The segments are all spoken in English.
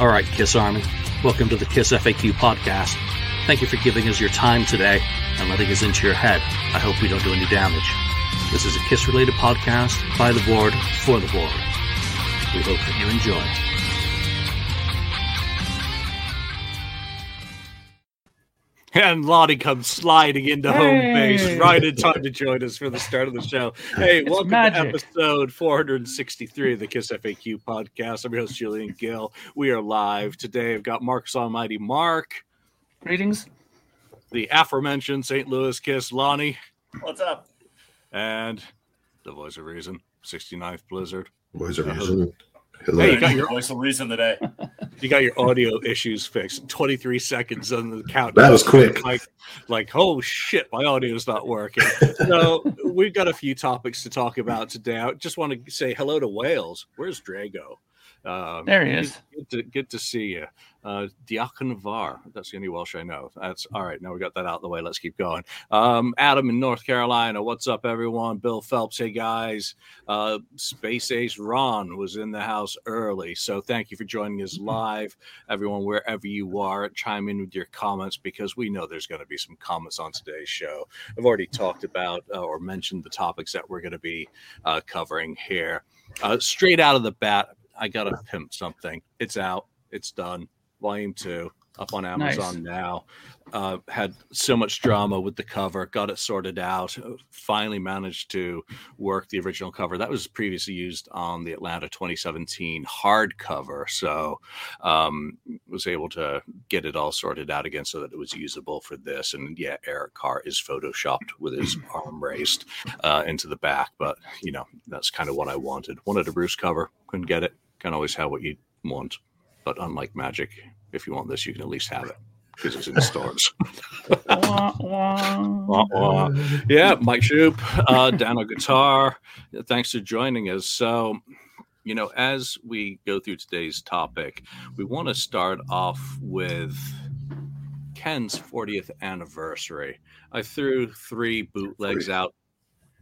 All right, Kiss Army, welcome to the Kiss FAQ podcast. Thank you for giving us your time today and letting us into your head. I hope we don't do any damage. This is a Kiss related podcast by the board for the board. We hope that you enjoy. And Lottie comes sliding into home base right in time to join us for the start of the show. Hey, It's welcome magic. to episode 463 of the Kiss FAQ podcast. I'm your host, Julian Gill. We are live today. I've got Marcus Almighty Mark, Greetings. the aforementioned St. Louis Kiss Lonnie, What's up? and the voice of reason, 69th Blizzard. Boys are Uh, reason. Hello. Hey, you got your voice of reason today. you got your audio issues fixed. 23 seconds on the count. That was quick. Like, like, oh shit, my audio's not working. So we've got a few topics to talk about today. I just want to say hello to Wales. Where's Drago? Um, There he is. Good to, good to see you. Uh, Diakon Var. That's the only Welsh I know. That's all right. Now we got that out of the way. Let's keep going. Um, Adam in North Carolina. What's up, everyone? Bill Phelps. Hey, guys. Uh, Space Ace Ron was in the house early. So thank you for joining us live. Everyone, wherever you are, chime in with your comments because we know there's going to be some comments on today's show. I've already talked about uh, or mentioned the topics that we're going to be uh, covering here. Uh, straight out of the bat, I got to pimp something. It's out. It's done. Volume two up on Amazon now. Uh, had so much drama with the cover. Got it sorted out. Finally managed to work the original cover that was previously used on the Atlanta 2017 hardcover. So um, was able to get it all sorted out again so that it was usable for this. And yeah, Eric Carr is photoshopped with his arm raised uh, into the back, but you know that's kind of what I wanted. Wanted a Bruce cover, couldn't get it. Can't always have what you want, but unlike Magic, if you want this, you can at least have it because it's in stores. Wah, wah. Wah, wah. yeah, Mike Shoop, uh, Dan on guitar. Thanks for joining us. So, you know, as we go through today's topic, we want to start off with Ken's 40th anniversary. I threw three bootlegs out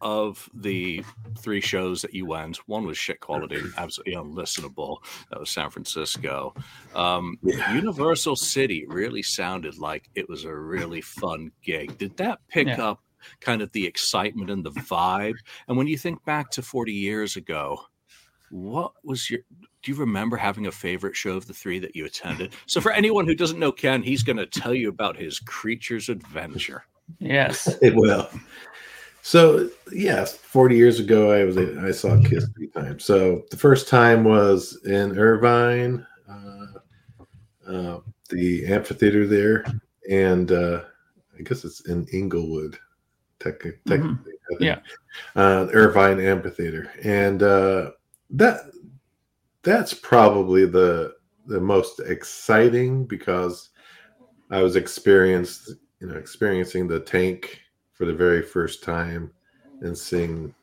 of the three shows that you went. One was shit quality, absolutely unlistenable. That was San Francisco. Um, Yeah. Universal City really sounded like it was a really fun gig. Did that pick Yeah. up kind of the excitement and the vibe? And when you think back to 40 years ago, what was your do you remember having a favorite show of the three that you attended? So for anyone who doesn't know Ken, he's going to tell you about his creature's adventure. Yes. It will. So yes, forty years ago, I was I saw Kiss three times. So the first time was in Irvine, uh, uh, the amphitheater there, and uh, I guess it's in Inglewood, tech, technically. I think. Yeah. uh, Irvine Amphitheater, and uh, that that's probably the the most exciting because I was experienced, you know, experiencing the tank for the very first time and seeing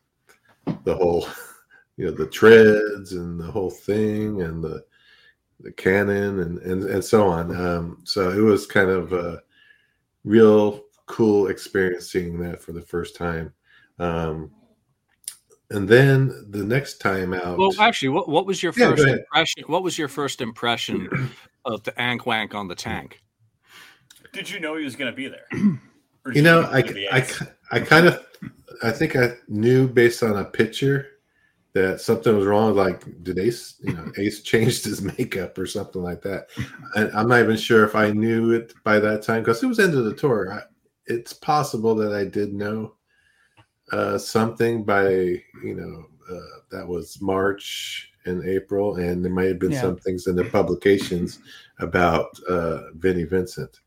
the whole, you know, the treads and the whole thing and the the cannon and and, and so on. Um, so it was kind of a real cool experiencing that for the first time. Um, and then the next time out, Well, actually, what, what was your Yeah, first impression? What was your first impression of the Ank Wank on the tank? Did you know he was going to be there? Or you know, I, it was gonna be I, I kind of, I think I knew based on a picture that something was wrong. Like, did Ace, you know, Ace changed his makeup or something like that? And I'm not even sure if I knew it by that time because it was end of the tour. I, it's possible that I did know uh, something by, you know, uh, that was March and April, and there might have been Yeah. some things in the publications about uh, Vinnie Vincent.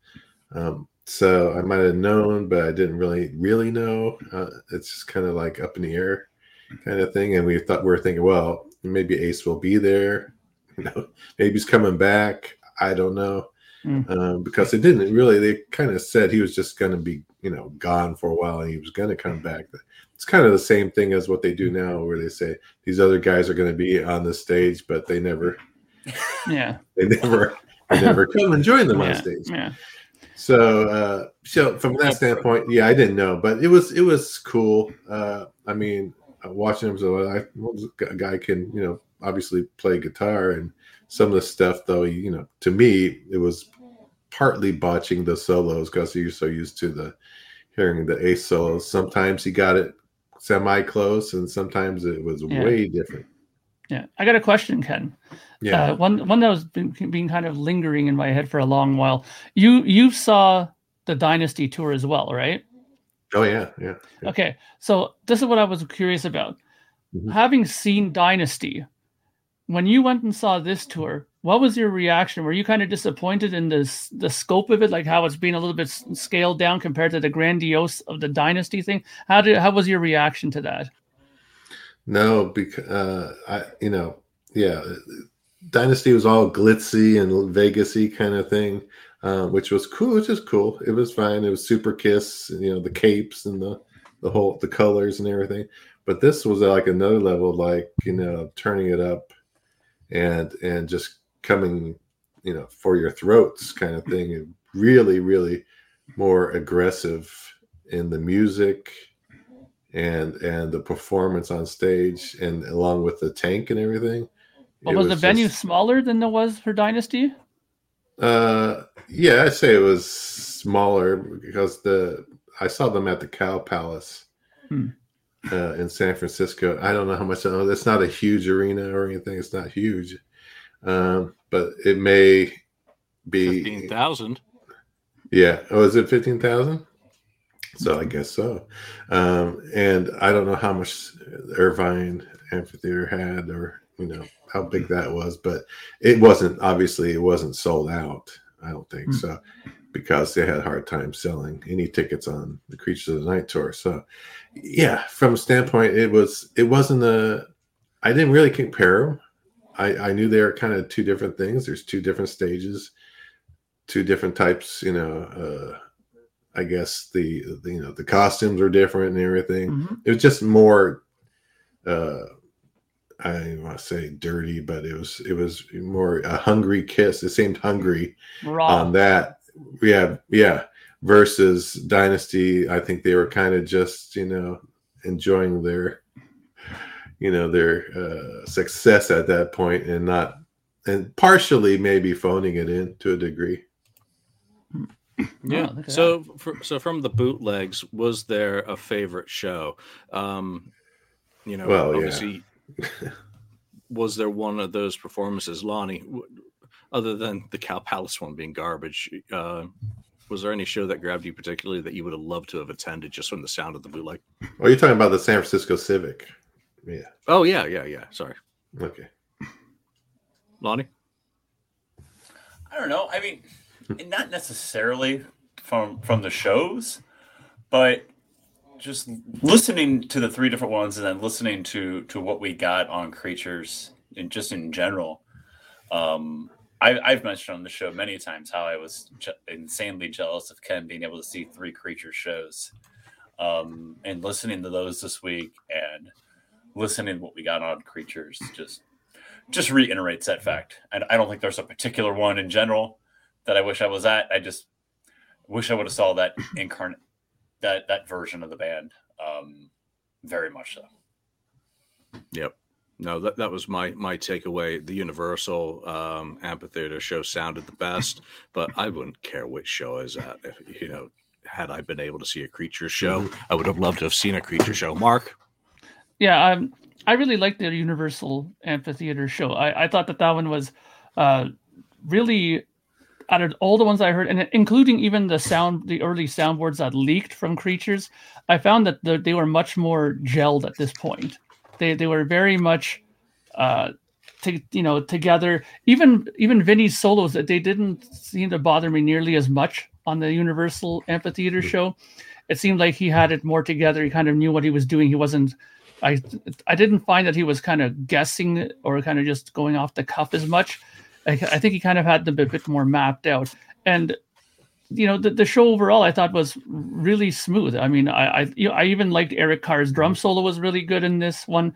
Um, so I might have known, but I didn't really, really know. Uh, it's just kind of like up in the air kind of thing. And we thought we were thinking, well, maybe Ace will be there. You know, maybe he's coming back. I don't know. Mm. Um, because it didn't really, they kind of said he was just going to be, you know, gone for a while and he was going to come back. It's kind of the same thing as what they do now, where they say these other guys are going to be on the stage, but they never, Yeah. they never, they never come and join them on stage. Yeah. So, uh, so from that standpoint, yeah, I didn't know, but it was it was cool. Uh, I mean, uh, watching him, so I a guy can you know obviously play guitar and some of the stuff though, you know, to me it was partly botching the solos because you're so used to the hearing the ace solos. Sometimes he got it semi close, and sometimes it was Yeah. way different. Yeah, I got a question, Ken. Yeah. Uh, one one that was been, been kind of lingering in my head for a long while. You you saw the Dynasty tour as well, right? oh yeah, yeah. yeah. Okay, so this is what I was curious about. Mhm. Having seen Dynasty, when you went and saw this tour, what was your reaction? Were you kind of disappointed in this the scope of it, like how it's being a little bit scaled down compared to the grandiose of the Dynasty thing? How did how was your reaction to that? No, because uh, I, you know, yeah, Dynasty was all glitzy and Vegasy kind of thing, uh, which was cool. Which is cool. It was fine. It was super kiss, you know, the capes and the the whole the colors and everything. But this was like another level, like you know, turning it up and and just coming, you know, for your throats kind of thing. And really, really more aggressive in the music and and the performance on stage and along with the tank and everything. Well, it was the venue smaller than it was for Dynasty? uh, yeah, I say it was smaller because the I saw them at the Cow Palace Hmm. uh, in San Francisco. I don't know how much. oh, It's not a huge arena or anything. It's not huge, um, but it may be. Fifteen thousand. Yeah. Oh, is it fifteen thousand? So I guess so. Um, and I don't know how much Irvine Amphitheater had, or you know how big that was, but it wasn't. Obviously, it wasn't sold out. I don't think Hmm. so, because they had a hard time selling any tickets on the Creatures of the Night tour. So, yeah, from a standpoint, it was. It wasn't a. I didn't really compare them. I, I knew they were kind of two different things. There's two different stages, two different types. You know, uh, I guess the, the you know the costumes were different and everything. Mhm. It was just more. Uh, I don't want to say dirty, but it was it was more a hungry kiss. It seemed hungry Raw. on that. Yeah, yeah. Versus Dynasty, I think they were kind of just you know enjoying their you know their uh, success at that point and not and partially maybe phoning it in to a degree. Yeah. look at so, for, so from the bootlegs, was there a favorite show? Um, you know, Well, yeah. obviously, was there one of those performances, Lonnie? Other than the Cow Palace one being garbage, uh, was there any show that grabbed you particularly that you would have loved to have attended just from the sound of the bootleg? Oh, you're talking about the San Francisco Civic? Yeah. Oh yeah, yeah, yeah. Sorry, Okay. Lonnie. I don't know. I mean, not necessarily from from the shows, but just listening to the three different ones and then listening to to what we got on creatures and just in general. Um, I, I've mentioned on the show many times how I was je- insanely jealous of Ken being able to see three creature shows, um, and listening to those this week and listening to what we got on creatures just just reiterates that fact. And I don't think there's a particular one in general that I wish I was at. I just wish I would have saw that incarnate that that version of the band. Um, very much so. Yep. No, that, that was my my takeaway. The Universal um, amphitheater show sounded the best, but I wouldn't care which show is at. If, you know, had I been able to see a creature show, I would have loved to have seen a creature show. Mark, Yeah, um, I really liked the Universal Amphitheater show. I, I thought that that one was uh, really out of all the ones I heard, and including even the sound, the early soundboards that leaked from Creatures, I found that the, they were much more gelled at this point. They they were very much, uh, to, you know, together. Even even Vinny's solos that they didn't seem to bother me nearly as much on the Universal Amphitheater show. It seemed like he had it more together. He kind of knew what he was doing. He wasn't I I didn't find that he was kind of guessing or kind of just going off the cuff as much. I, I think he kind of had them a bit more mapped out. And you know, the, the show overall I thought was really smooth. I mean, I I, you know, I even liked Eric Carr's drum solo was really good in this one.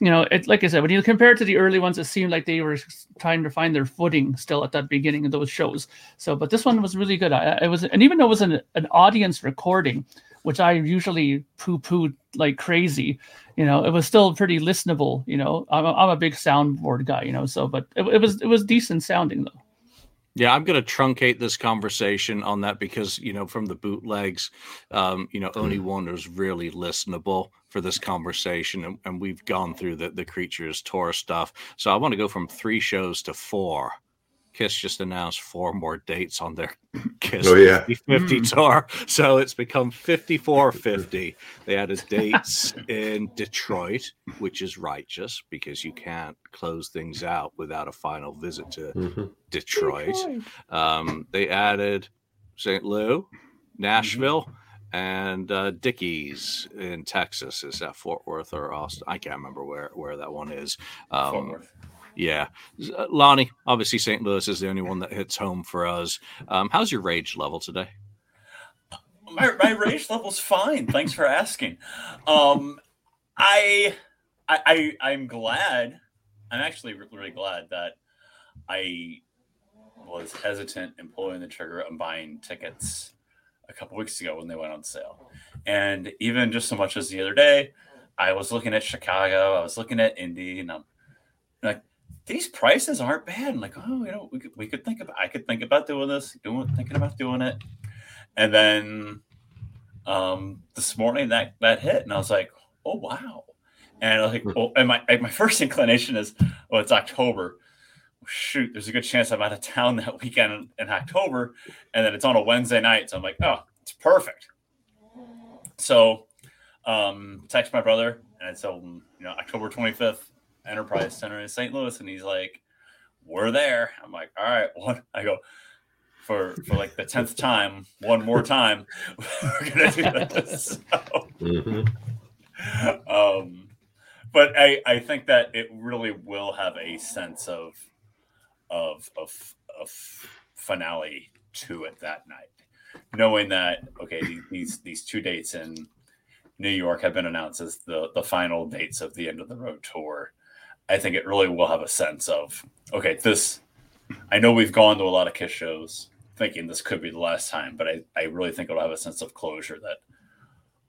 You know, it like I said, when you compare it to the early ones, it seemed like they were trying to find their footing still at that beginning of those shows. So, but this one was really good. I, it was, and even though it was an, an audience recording, which I usually poo poo like crazy. You know, it was still pretty listenable. You know, I'm a, I'm a big soundboard guy. You know, so but it, it was it was decent sounding though. Yeah, I'm going to truncate this conversation on that because you know from the bootlegs, um, you know, only one is really listenable for this conversation, and, and we've gone through the the creatures tour stuff. So I want to go from three shows to four. Kiss just announced four more dates on their Kiss Oh, yeah. 50 tour. So it's become 54 50. They added dates in Detroit, which is righteous because you can't close things out without a final visit to Mhm. Detroit. Um, they added St. Lou, Nashville, and uh, Dickies in Texas. Is that Fort Worth or Austin? I can't remember where, where that one is. Fort Um, Worth. Yeah. Uh, Lonnie, obviously St. Louis is the only one that hits home for us. Um, how's your rage level today? my, my rage level's fine. Thanks for asking. Um, I, I, I, I'm glad. I'm actually really glad that I was hesitant in pulling the trigger on buying tickets a couple weeks ago when they went on sale, and even just so much as the other day, I was looking at Chicago. I was looking at Indy, and I'm like, these prices aren't bad. I'm like, oh, you know, we could, we could think about. I could think about doing this, doing thinking about doing it, and then um, this morning that that hit, and I was like, oh wow. And I was like, well, and my my first inclination is, oh, it's October. Shoot, there's a good chance I'm out of town that weekend in, in October, and then it's on a Wednesday night. So I'm like, oh, it's perfect. So, um, text my brother, and I told him, you know, October 25th, Enterprise Center in St. Louis, and he's like, we're there. I'm like, all right, what? I go for for like the tenth time, one more time, we're gonna do this. So, Mhm. um, but I, I think that it really will have a sense of of of of finale to it that night, knowing that okay, these these two dates in New York have been announced as the the final dates of the end of the road tour. I think it really will have a sense of okay, this. I know we've gone to a lot of Kiss shows thinking this could be the last time, but I, I really think it'll have a sense of closure that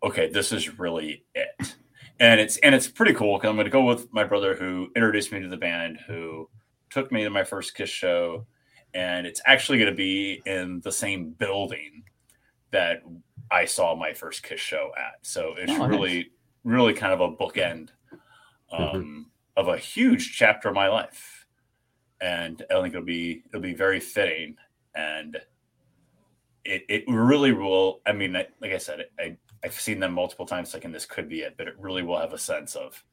okay, this is really it. And it's and it's pretty cool because I'm going to go with my brother who introduced me to the band, who took me to my first Kiss show, and it's actually going to be in the same building that I saw my first Kiss show at. So it's Oh, nice. really really kind of a bookend um, of a huge chapter of my life, and I think it'll be it'll be very fitting and it, it really will. I mean, I, like I said, I, I've seen them multiple times thinking this could be it, but it really will have a sense of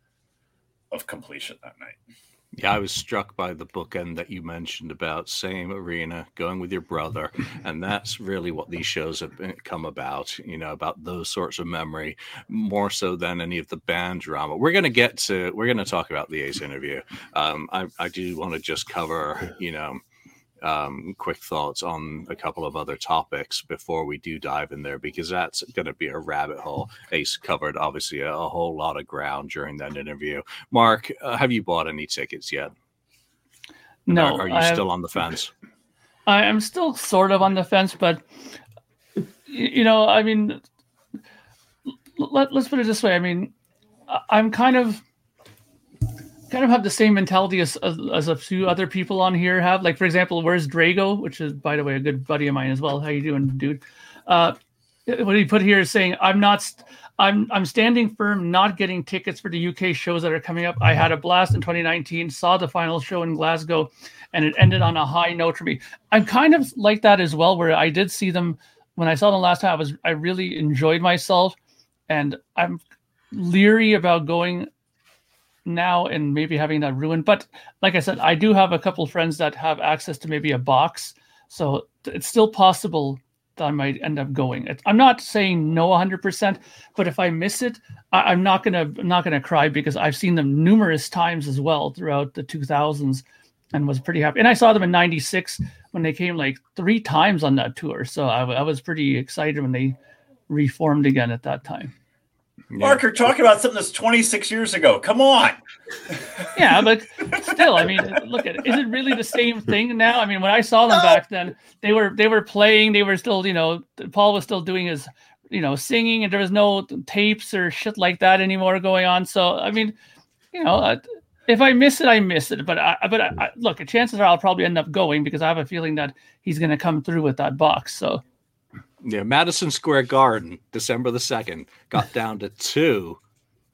of completion that night. Yeah, I was struck by the bookend that you mentioned about same arena, going with your brother, and that's really what these shows have been, come about. You know, about those sorts of memory more so than any of the band drama. We're going to get to. We're going to talk about the Ace interview. Um, I, I do want to just cover. You know. Um, quick thoughts on a couple of other topics before we do dive in there because that's going to be a rabbit hole. Ace covered obviously a, a whole lot of ground during that interview. Mark, uh, have you bought any tickets yet? No, Are, are you I have- still on the fence? I am still sort of on the fence, but you know, I mean, let, let's put it this way. I mean, I'm kind of kind of have the same mentality as, as as a few other people on here have. Like, for example, where's Drago, which is by the way a good buddy of mine as well. How you doing, dude? Uh, what he put here is saying, "I'm not, st- I'm, I'm standing firm, not getting tickets for the UK shows that are coming up. I had a blast in 2019, saw the final show in Glasgow, and it ended on a high note for me. I'm kind of like that as well, where I did see them when I saw them last time. I was, I really enjoyed myself, and I'm leery about going now and maybe having that ruined. But like I said, I do have a couple friends that have access to maybe a box, so it's still possible that I might end up going. I'm not saying no 100%, but if I miss it, I, I'm not gonna not gonna cry because I've seen them numerous times as well throughout the 2000s, and was pretty happy. And I saw them in '96 when they came like three times on that tour, so I was pretty excited when they reformed again at that time. Mark, you're talking about something that's 26 years ago. Come on. Yeah, but still, I mean, look at it. Is it really the same thing now? I mean, when I saw them back then, they were they were playing. They were still, you know, Paul was still doing his you know, singing, and there was no tapes or shit like that anymore going on. So, I mean, you know, uh, if I miss it, I miss it. But I, but I, look, chances are I'll probably end up going because I have a feeling that he's going to come through with that box. So, yeah, Madison Square Garden, December the second, got down to two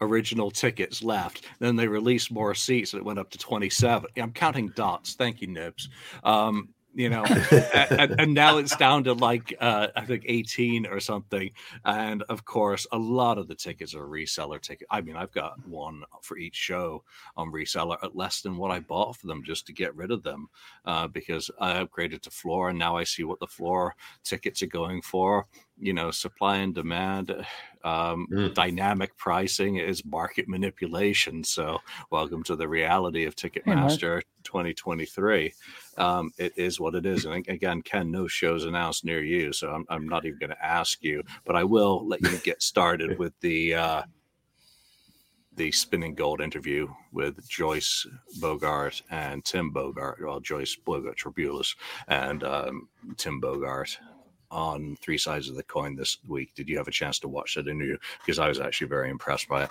original tickets left. Then they released more seats and it went up to 27. I'm counting dots. Thank you, Nibs. Um, you know and, and, now it's down to like uh, i think 18 or something. And of course a lot of the tickets are reseller tickets i mean i've got one for each show on reseller at less than what i bought for them just to get rid of them uh, because i upgraded to floor and now i see what the floor tickets are going for you know supply and demand um, mm. dynamic pricing is market manipulation. So welcome to the reality of ticketmaster hey, 2023 um, it is what it is. And again ken no shows announced near you so i'm, I'm not even going to ask you but i will let you get started with the uh, the spinning gold interview with Joyce Bogart and Tim Bogart, well, Joyce Bogart Trabulus and um, Tim Bogart on Three Sides of the Coin this week. Did you have a chance to watch that interview? Because I was actually very impressed by it.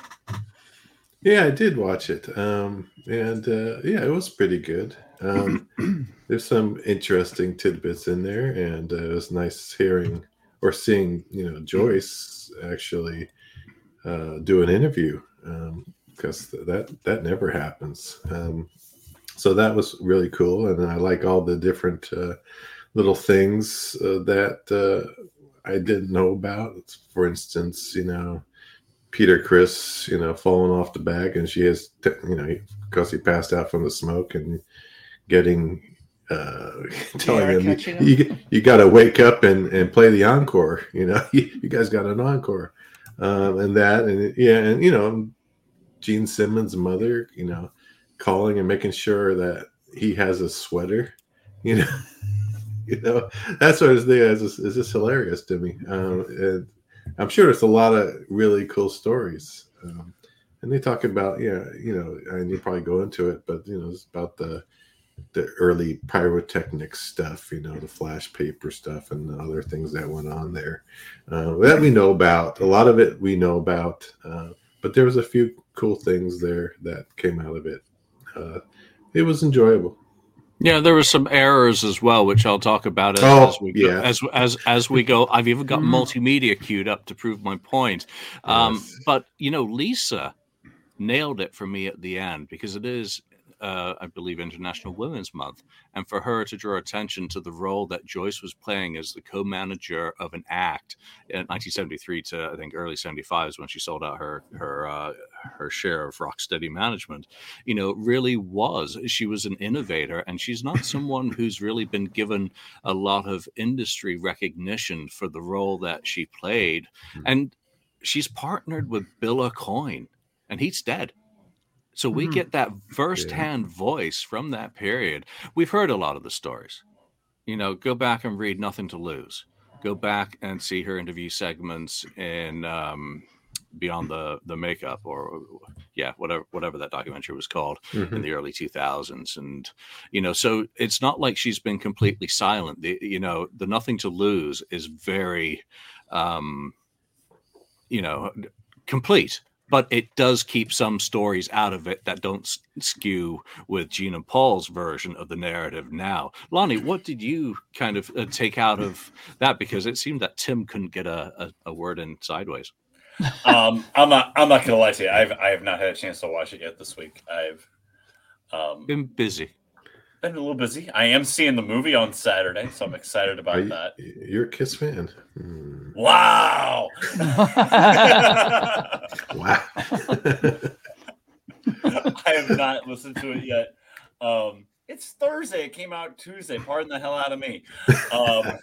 Yeah, I did watch it, um, and uh, yeah, it was pretty good. Um, there's some interesting tidbits in there, and uh, it was nice hearing or seeing you know Joyce actually uh, do an interview because um, that that never happens. Um, so that was really cool, and I like all the different uh, little things uh, that uh, I didn't know about. For instance, you know, Peter Criss, you know, falling off the bag, and she has, t- you know, because he passed out from the smoke and getting uh, telling him you, you, you got to wake up and, and play the encore. You know, you, you guys got an encore, um, and that, and yeah, and you know, Gene Simmons' mother, you know, calling and making sure that he has a sweater. You know, you know, that sort of thing is just, is just hilarious to me. Um, and I'm sure there's a lot of really cool stories. Um, and they talk about, yeah, you know, and you probably go into it, but you know, it's about the the early pyrotechnics stuff, you know, the flash paper stuff and the other things that went on there uh, that we know about. A lot of it we know about, uh, but there was a few cool things there that came out of it. Uh, it was enjoyable. Yeah, there were some errors as well, which I'll talk about as, oh, as we go, yeah. as as as we go. I've even got mm. multimedia queued up to prove my point. Um, yes. But you know, Lisa nailed it for me at the end because it is uh, I believe, International Women's Month, and for her to draw attention to the role that Joyce was playing as the co-manager of an act in 1973 to I think early 75 is when she sold out her her uh, her share of Rocksteady Management. You know, really was she was an innovator, and she's not someone who's really been given a lot of industry recognition for the role that she played, hmm. and she's partnered with Bill Aucoin, and he's dead. So we mm-hmm. get that firsthand yeah. voice from that period. We've heard a lot of the stories. You know, go back and read Nothing to Lose. Go back and see her interview segments in um, Beyond the the Makeup, or yeah, whatever whatever that documentary was called mm-hmm. in the early 2000s. And you know, so it's not like she's been completely silent. The, you know, the Nothing to Lose is very, um, you know, complete but it does keep some stories out of it that don't skew with and Paul's version of the narrative now. Lonnie, what did you kind of uh, take out of that? Because it seemed that Tim couldn't get a, a, a word in sideways. um, I'm not. I'm not gonna lie to you. I've I have not had a chance to watch it yet this week. I've um, been busy been a little busy. I am seeing the movie on Saturday, so I'm excited about you, that. You're a Kiss fan. Hmm. Wow. wow. I have not listened to it yet. Um, it's Thursday. It came out Tuesday. Pardon the hell out of me. Um,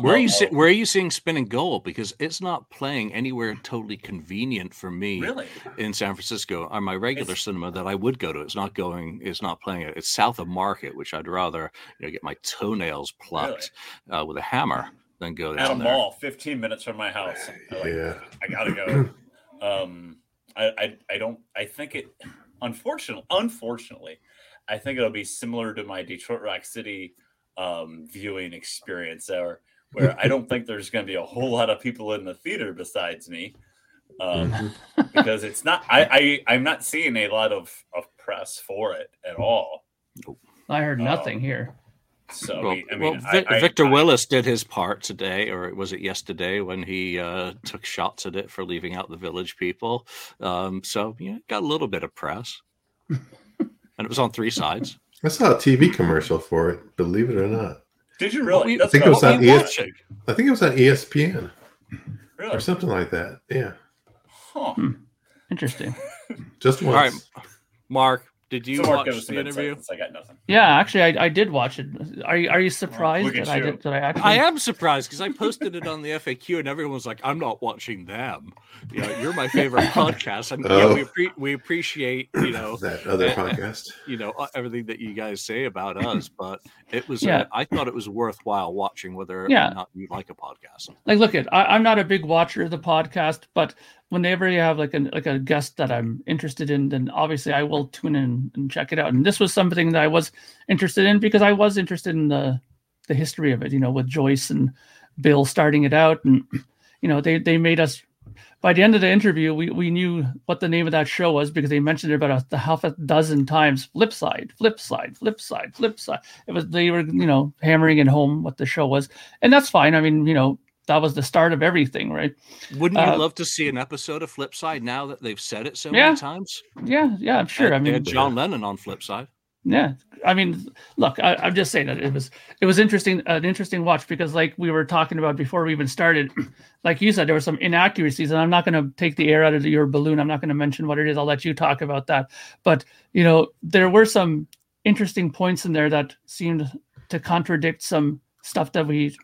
where are you see, where are you seeing spinning gold? Because it's not playing anywhere totally convenient for me. Really? In San Francisco, on my regular it's, cinema that I would go to, it's not going. It's not playing it. It's south of Market, which I'd rather you know get my toenails plucked really? uh, with a hammer than go down at a there. mall, fifteen minutes from my house. I like, yeah, I gotta go. um, I, I I don't. I think it. Unfortunately, unfortunately, I think it'll be similar to my Detroit Rock City um, viewing experience, or where I don't think there's going to be a whole lot of people in the theater besides me, um, Mm-hmm. because it's not. I, I I'm not seeing a lot of of press for it at all. I heard Oh. nothing here. So well, I mean, well, I- I- Victor I- Willis did his part today, or was it yesterday when he uh, took shots at it for leaving out the village people? Um, so yeah, got a little bit of press, and it was on three sides. I saw a TV commercial for it. Believe it or not, Did you really? we- That's I think it was on we ES- I think it was on ESPN Really? or something like that. Yeah, Huh. Hmm. Interesting. just All right, once. Mark, did you So watch give us some the interview? insights. I got nothing. Yeah, actually, I, I did watch it. Are you are you surprised look at that I you. did that I actually? I am surprised because I posted it on the FAQ and everyone was like, "I'm not watching them." You know, you're my favorite podcast, and yeah, Oh. we appre- we appreciate you know that other uh, podcast. you know uh, everything that you guys say about us, but it was Yeah. uh, I thought it was worthwhile watching whether Yeah. or not you like a podcast. like look at I, i'm not a big watcher of the podcast but whenever you have like a like a guest that i'm interested in then obviously i will tune in and check it out. And this was something that i was interested in because i was interested in the the history of it you know with joyce and bill starting it out. And you know they they made us by the end of the interview we, we knew what the name of that show was because they mentioned it about a, half a dozen times. Flip side flip side flip side flip side. It was they were you know hammering it home what the show was. And that's fine. I mean you know that was the start of everything, right? Wouldn't you Uh, love to see an episode of Flipside now that they've said it so Yeah. many times? Yeah, yeah, I'm sure. They- I mean, John Lennon on Flipside. yeah, I mean, look, I, I'm just saying that it was it was interesting, an interesting watch because, like we were talking about before we even started, like you said, there were some inaccuracies, and I'm not going to take the air out of your balloon. I'm not going to mention what it is. I'll let you talk about that. But you know, there were some interesting points in there that seemed to contradict some stuff that we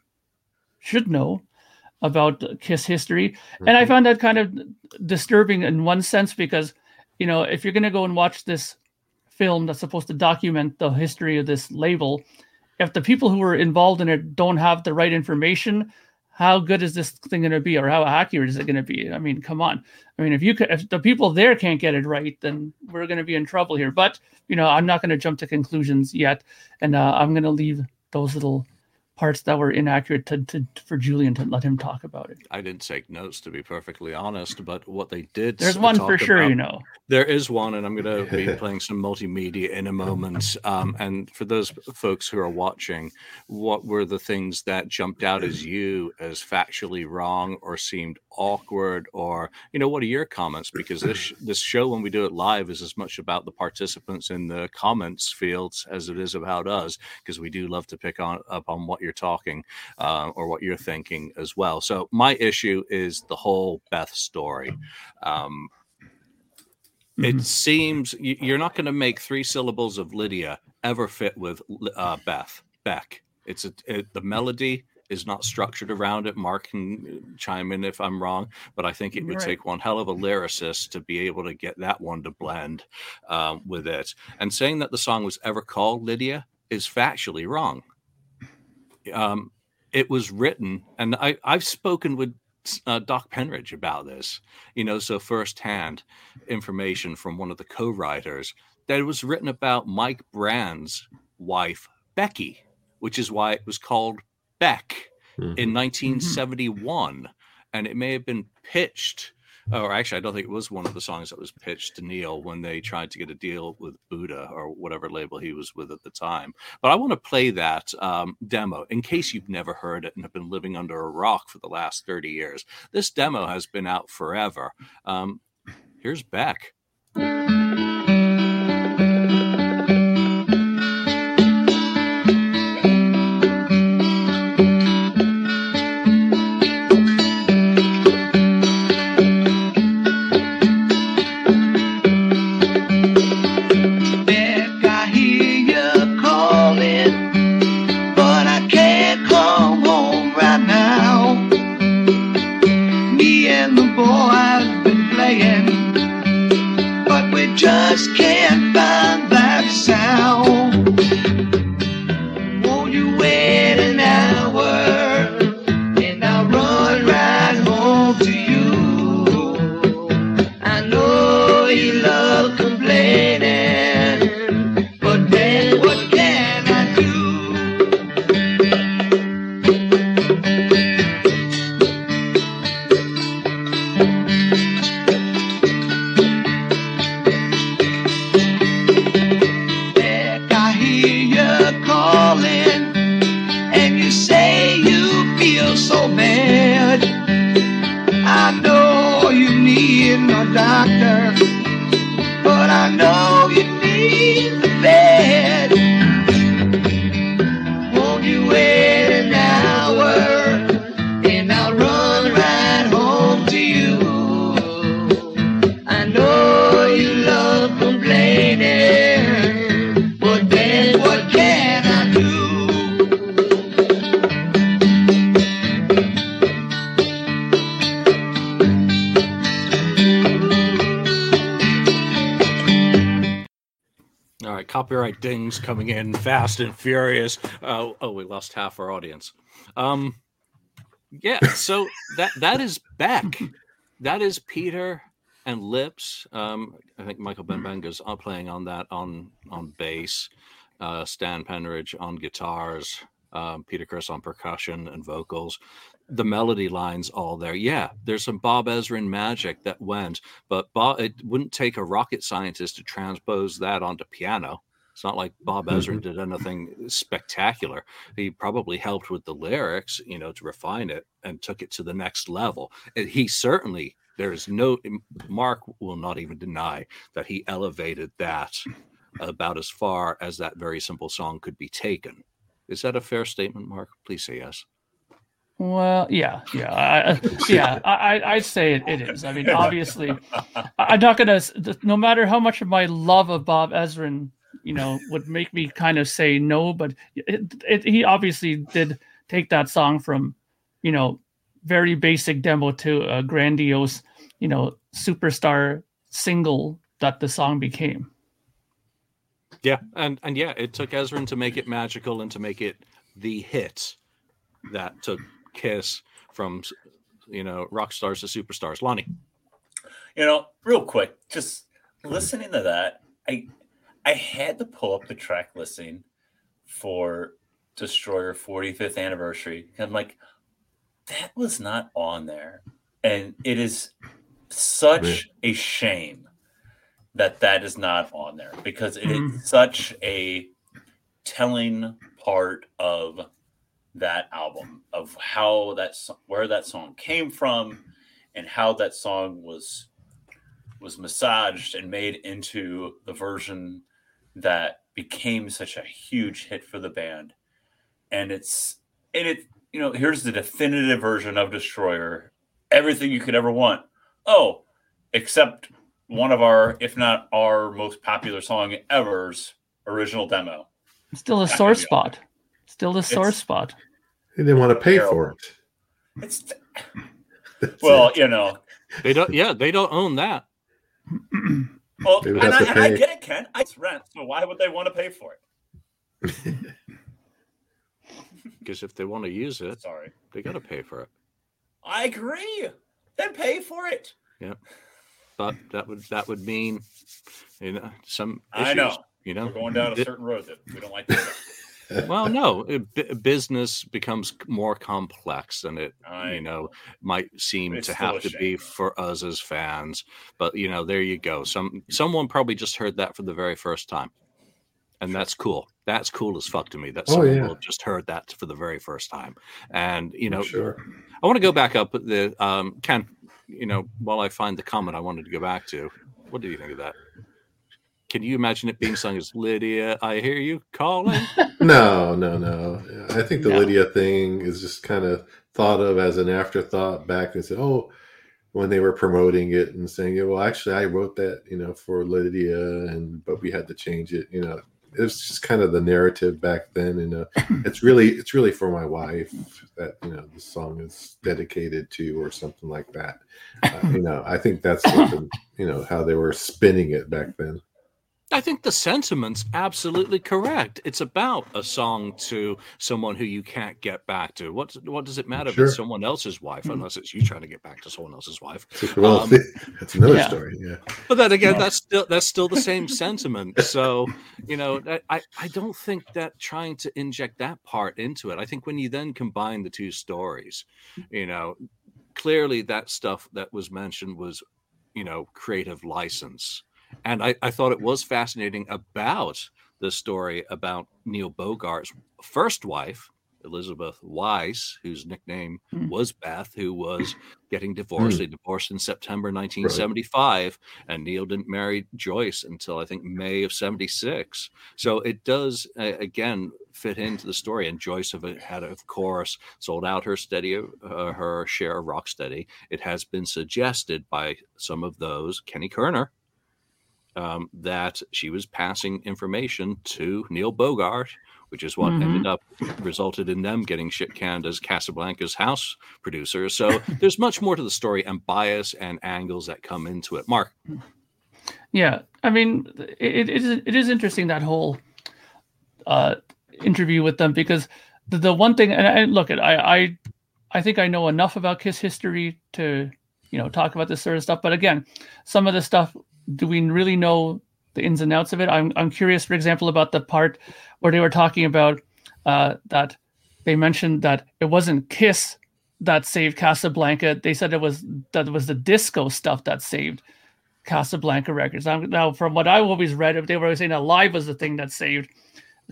should know about Kiss history. And I Mhm. found that kind of disturbing in one sense because, you know, if you're going to go and watch this film that's supposed to document the history of this label, if the people who were involved in it don't have the right information, how good is this thing going to be, or how accurate is it going to be? I mean, come on. I mean, if you could, if the people there can't get it right, then we're going to be in trouble here. But you know, I'm not going to jump to conclusions yet, and uh, I'm going to leave those little parts that were inaccurate to, to for Julian to let him talk about it. I didn't take notes to be perfectly honest, but what they did There's one for sure, about- you know. There is one, and I'm going to be playing some multimedia in a moment. Um, and for those folks who are watching, what were the things that jumped out as you as factually wrong or seemed awkward, or you know, what are your comments? Because this this show, when we do it live, is as much about the participants in the comments fields as it is about us, because we do love to pick on up on what you're talking uh, or what you're thinking as well. So my issue is the whole Beth story. Um, it Mhm. seems you're not going to make three syllables of Lydia ever fit with uh, Beth Beck. It's a it, the melody is not structured around it. Mark can chime in if I'm wrong, but I think it would Right. take one hell of a lyricist to be able to get that one to blend um, with it. And saying that the song was ever called Lydia is factually wrong. Um, it was written, and I, I've spoken with uh, Doc Penridge about this, you know, so firsthand information from one of the co-writers that it was written about Mike Brand's wife Becky, which is why it was called Beck Mhm. in 1971, and it may have been pitched. Or actually, I don't think it was one of the songs that was pitched to Neil when they tried to get a deal with Buddah or whatever label he was with at the time. But I want to play that um, demo in case you've never heard it and have been living under a rock for the last 30 years. This demo has been out forever. Um, here's. Beck, copyright dings coming in fast and furious. Uh, oh, we lost half our audience. Um, yeah, so that that is Beck. That is Peter and Lips. Um, I think Michael Benvenga's are playing on that on on bass. Uh, Stan Penridge on guitars. Um, Peter Criss on percussion and vocals. The melody lines all there. Yeah, there's some Bob Ezrin magic that went, but Bob, it wouldn't take a rocket scientist to transpose that onto piano. It's not like Bob Ezrin mm-hmm. did anything spectacular. He probably helped with the lyrics, you know, to refine it and took it to the next level. And he certainly, there is no, Mark will not even deny that he elevated that about as far as that very simple song could be taken. Is that a fair statement, Mark? Please say yes. Well, yeah, yeah, I, yeah. I, I- I'd say it, it is. I mean, obviously, I'm not gonna. No matter how much of my love of Bob Ezrin, you know, would make me kind of say no, but it, it, he obviously did take that song from, you know, very basic demo to a grandiose, you know, superstar single that the song became. Yeah, and and yeah, it took Ezrin to make it magical and to make it the hit that took Kiss from you know rock stars to superstars. Lonnie, You know, real quick, just listening to that, I I had to pull up the track listing for Destroyer 45th anniversary. And I'm like, that was not on there. And it is such a shame that that is not on there because it is hmm. such a telling part of that album of how that where that song came from and how that song was was massaged and made into the version that became such a huge hit for the band. And it's and it you know here's the definitive version of destroyer. Everything you could ever want. Oh except one of our if not our most popular song ever's original demo. Still a sore spot. Still the sore It's- spot. They didn't want to pay Terrible. for it. it's That's well it. you know they don't. Yeah, they don't own that. well and I, and I get it ken i it's rent so why would they want to pay for it Because if they want to use it, sorry they got to pay for it. i agree then pay for it Yeah, But that would that would mean, you know, some I know. You know, we're going down a certain road that we don't like to go. well, no, it- business becomes more complex than it, I you know, might seem It's to have a to be shame. for us as fans. But you know, there you go. Some someone probably just heard that for the very first time, and that's cool. That's cool as fuck to me. That Oh, someone yeah. just heard that for the very first time. And you know, sure. I want to go back up the um, Ken. You know, while I find the comment I wanted to go back to, what do you think of that? Can you imagine it being sung as Lydia? I hear you calling. No, no, no. I think the No. Lydia thing is just kind of thought of as an afterthought back and said, oh, when they were promoting it and saying, yeah, well, actually, I wrote that, you know, for Lydia, and but we had to change it. You know, it was just kind of the narrative back then, and uh, it's really, it's really for my wife that you know the song is dedicated to, or something like that. Uh, you know, I think that's the, you know how they were spinning it back then. I think the sentiment's absolutely correct. It's about a song to someone who you can't get back to. What what does it matter if it's someone else's wife, Mhm. unless it's you trying to get back to someone else's wife? Well, Um, that's another yeah. story. Yeah. But then again, Yeah. that's still that's still the same sentiment. So you know, I- I I don't think that trying to inject that part into it. I think when you then combine the two stories, you know, clearly that stuff that was mentioned was, you know, creative license, and I I thought it was fascinating about the story about Neil Bogart's first wife, Elizabeth Weiss, whose nickname Hmm. was Beth, who was getting divorced. They divorced in September 1975, and Neil didn't marry Joyce until I think May of 76. So it does, uh, again, fit into the story. And Joyce have, had, of course, sold out her steady, uh, her share of Rocksteady. It has been suggested by some of those, Kenny Kerner, um, that she was passing information to Neil Bogart, which is what Mhm. ended up resulted in them getting shit canned as Casablanca's house producer. So there's much more to the story and bias and angles that come into it. Mark, Yeah, I mean, it, it is it is interesting that whole uh, interview with them because the, the one thing, and I, look, at I, I I think I know enough about Kiss history to you know talk about this sort of stuff. But again, some of the stuff, do we really know the ins and outs of it? I'm I'm curious, for example, about the part where they were talking about uh, that they mentioned that it wasn't Kiss that saved Casablanca. They said it was that it was the disco stuff that saved Casablanca Records. Now, now, from what I've always read, they were always saying that live was the thing that saved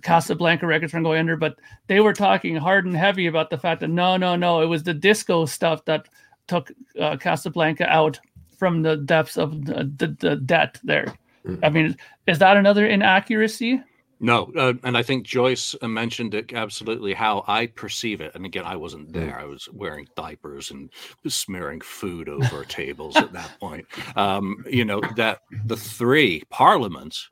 Casablanca Records from going under, but they were talking hard and heavy about the fact that no, no, no, it was the disco stuff that took uh, Casablanca out from the depths of the, the, the debt there. Mm. I mean, is that another inaccuracy? No, uh, and I think Joyce uh, mentioned it absolutely how I perceive it. And again, I wasn't there. I was wearing diapers and smearing food over tables at that point. Um, you know that the three parliaments,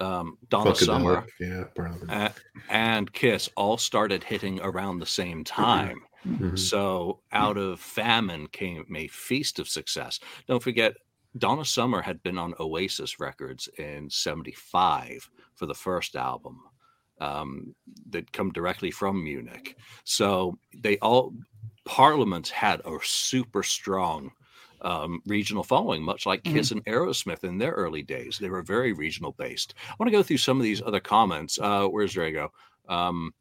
um, Donna Summer yeah, probably. and Kiss, all started hitting around the same time. Mhm. So out of famine came a feast of success. Don't forget, Donna Summer had been on Oasis Records in 75 for the first album um, that come directly from Munich. So they all, Parliament had a super strong um, regional following, much like Kiss and Aerosmith in their early days. They were very regional based. I want to go through some of these other comments. Uh, where's Drago? Um,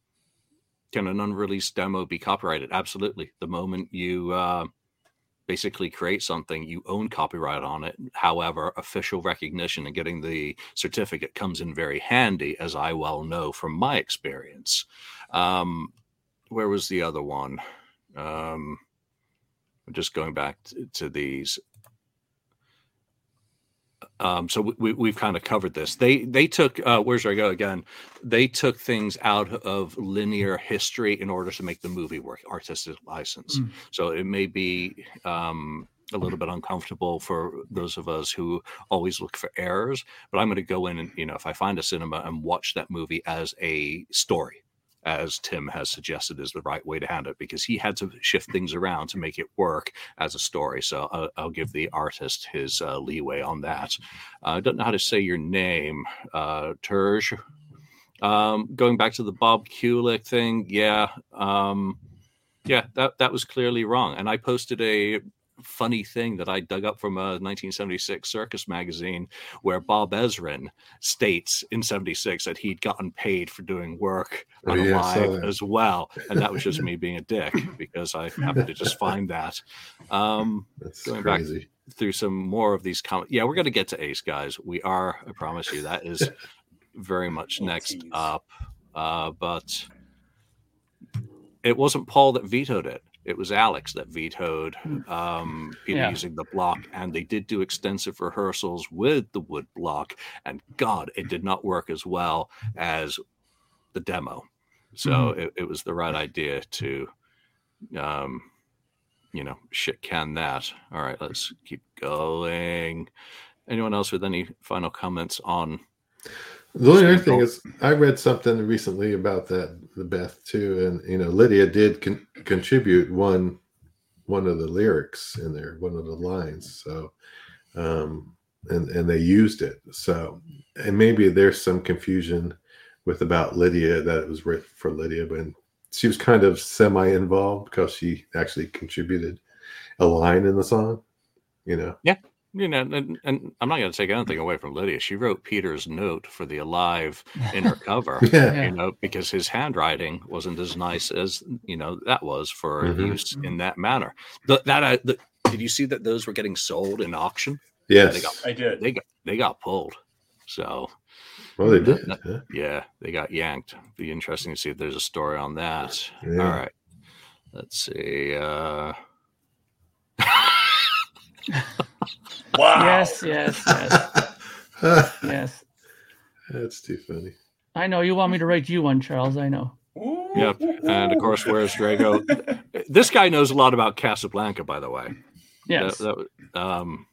can an unreleased demo be copyrighted? Absolutely. The moment you uh, basically create something, you own copyright on it. However, official recognition and getting the certificate comes in very handy, as I well know from my experience. Um, where was the other one? Um, just going back to, to these. Um, so we, we've kind of covered this. They they took uh, where's where I go again? They took things out of linear history in order to make the movie work. Artistic license. Mm. So it may be um, a little bit uncomfortable for those of us who always look for errors. But I'm going to go in and you know if I find a cinema and watch that movie as a story, as Tim has suggested is the right way to handle it because he had to shift things around to make it work as a story. So I'll, I'll give the artist his uh, leeway on that. Uh, I don't know how to say your name, uh, Terj. Um, going back to the Bob Kulick thing, yeah, um, yeah, that that was clearly wrong. And I posted a funny thing that I dug up from a 1976 Circus magazine where Bob Ezrin states in 76 that he'd gotten paid for doing work Oh, on yeah, I Alive that. as well. And that was just me being a dick because I happened to just find that. Um, That's going back- through some more of these comments. Yeah, we're going to get to Ace, guys. We are, I promise you, that is very much Little next tease. up. Uh, but it wasn't Paul that vetoed it. It was Alex that vetoed um, Peter Yeah. using the block, and they did do extensive rehearsals with the wood block. And God, it did not work as well as the demo. So it, it was the right idea to, um, you know, shit can that. All right, let's keep going. Anyone else with any final comments on? The only other thing is, I read something recently about that the Beth too, and you know, Lydia did con- contribute one one of the lyrics in there, one of the lines. So, um, and and they used it. So, and maybe there's some confusion with about Lydia that it was written for Lydia, but she was kind of semi involved because she actually contributed a line in the song. You know, You know, and, and I'm not going to take anything away from Lydia. She wrote Peter's note for the Alive inner cover. yeah, Yeah. you know, because his handwriting wasn't as nice as you know that was for Mhm. use in that manner. The, that I, the, did you see that those were getting sold in auction? yes, They got I did. they got they got pulled. So Well, they did. Huh? yeah, they got yanked. Be interesting to see if there's a story on that. Yeah. All right. Let's see. Uh Wow. Yes, yes, yes, yes. That's too funny. I know you want me to write you one, Charles. I know. Ooh. Yep. And of course, where's Drago? this guy knows a lot about Casablanca, by the way. Yes. That- that- um,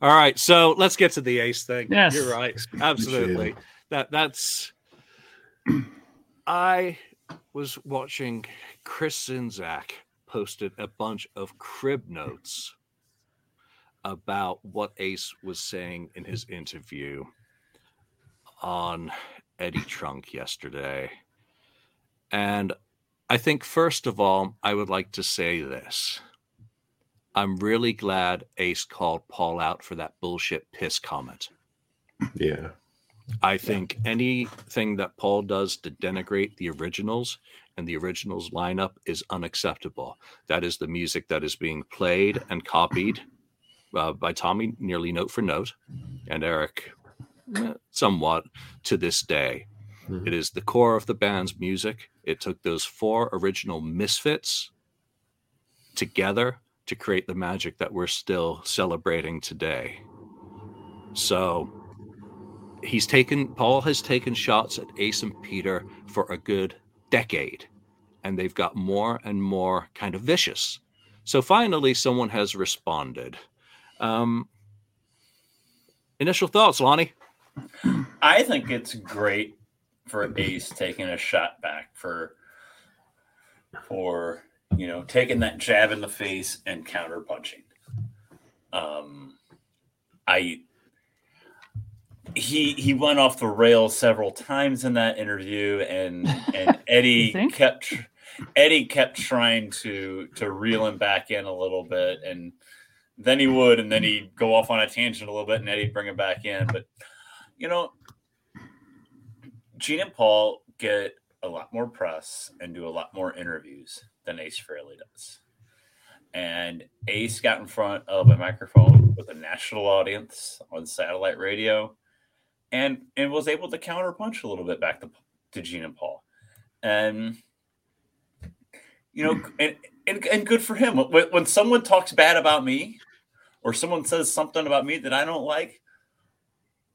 all right, so let's get to the ace thing. Yes. You're right. Absolutely. That that's I was watching Chris Zinzak posted a bunch of crib notes about what Ace was saying in his interview on Eddie Trunk yesterday. And I think, first of all, I would like to say this. I'm really glad Ace called Paul out for that bullshit piss comment. Yeah. I think anything that Paul does to denigrate the originals and the originals lineup is unacceptable. That is the music that is being played and copied uh, by Tommy nearly note for note and Eric eh, somewhat to this day. Mhm. It is the core of the band's music. It took those four original misfits together to create the magic that we're still celebrating today. So he's taken Paul has taken shots at Ace and Peter for a good decade, and they've got more and more kind of vicious. So finally, someone has responded. Um, initial thoughts, Lonnie? I think it's great for Ace taking a shot back for for you know taking that jab in the face and counter punching. Um, I he he went off the rails several times in that interview, and and Eddie kept Eddie kept trying to to reel him back in a little bit, and then he would, and then he'd go off on a tangent a little bit, and Eddie'd bring him back in. But you know, Gene and Paul get a lot more press and do a lot more interviews than Ace Frehley does. And Ace got in front of a microphone with a national audience on satellite radio and and was able to counterpunch a little bit back to, to Gene and Paul. And you know, and, and, and good for him. When, when someone talks bad about me or someone says something about me that I don't like,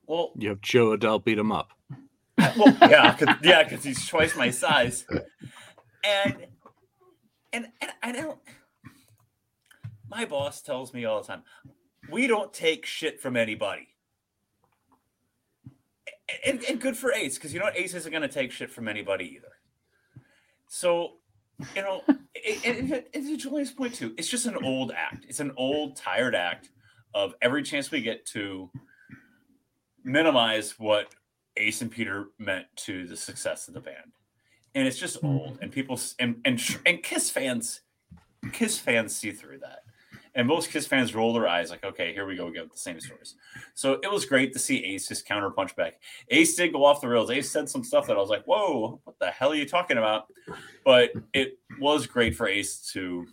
well, You have Joe Adele beat him up. well, yeah, cause, yeah, because he's twice my size, and and and I don't. My boss tells me all the time, we don't take shit from anybody, and, and good for Ace because you know what, Ace isn't going to take shit from anybody either. So, you know, and, and, and to Julian's point too, it's just an old act. It's an old, tired act of every chance we get to minimize what Ace and Peter meant to the success of the band. And it's just mm-hmm. old, and people and and and Kiss fans, Kiss fans see through that, and most Kiss fans roll their eyes like, okay, here we go again with the same stories. So it was great to see Ace just counter punch back. Ace did go off the rails. Ace said some stuff that I was like, whoa, what the hell are you talking about? But it was great for Ace to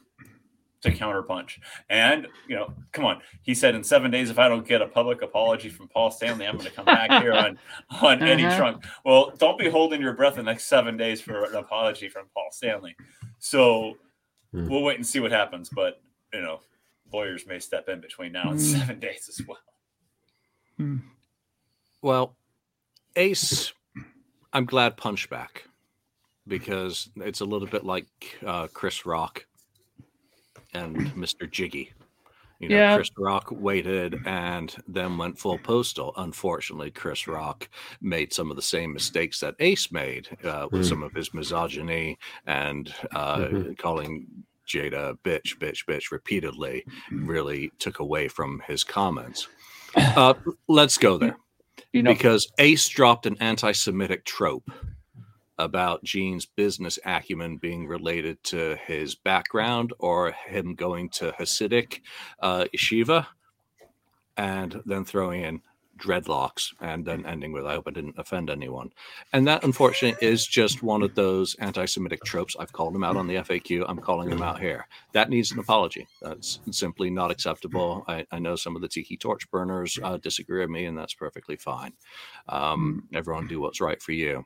to counter punch. And you know, come on, he said in seven days, if I don't get a public apology from Paul Stanley, I'm going to come back here on on Eddie Uh-huh. Trunk. Well, don't be holding your breath the next seven days for an apology from Paul Stanley. So Hmm. we'll wait and see what happens. But you know, lawyers may step in between now and Hmm. seven days as well. Hmm. Well, Ace, I'm glad Punchback because it's a little bit like uh, Chris Rock and Mr. Jiggy. You know, Yeah. Chris Rock waited and then went full postal. Unfortunately, Chris Rock made some of the same mistakes that Ace made uh, with Hmm. some of his misogyny and uh, Mhm. calling Jada bitch, bitch, bitch repeatedly. Really took away from his comments. Uh, let's go there You know, because Ace dropped an anti-Semitic trope about Gene's business acumen being related to his background or him going to Hasidic uh, yeshiva, and then throwing in dreadlocks and mm. then ending with I hope I didn't offend anyone. And that unfortunately is just one of those anti-Semitic tropes. I've called them out on the mm. FAQ. I'm calling them mm. out here. That needs an apology. That's simply not acceptable. I, I know some of the tiki torch burners uh, disagree with me, and that's perfectly fine. Um, everyone do what's right for you.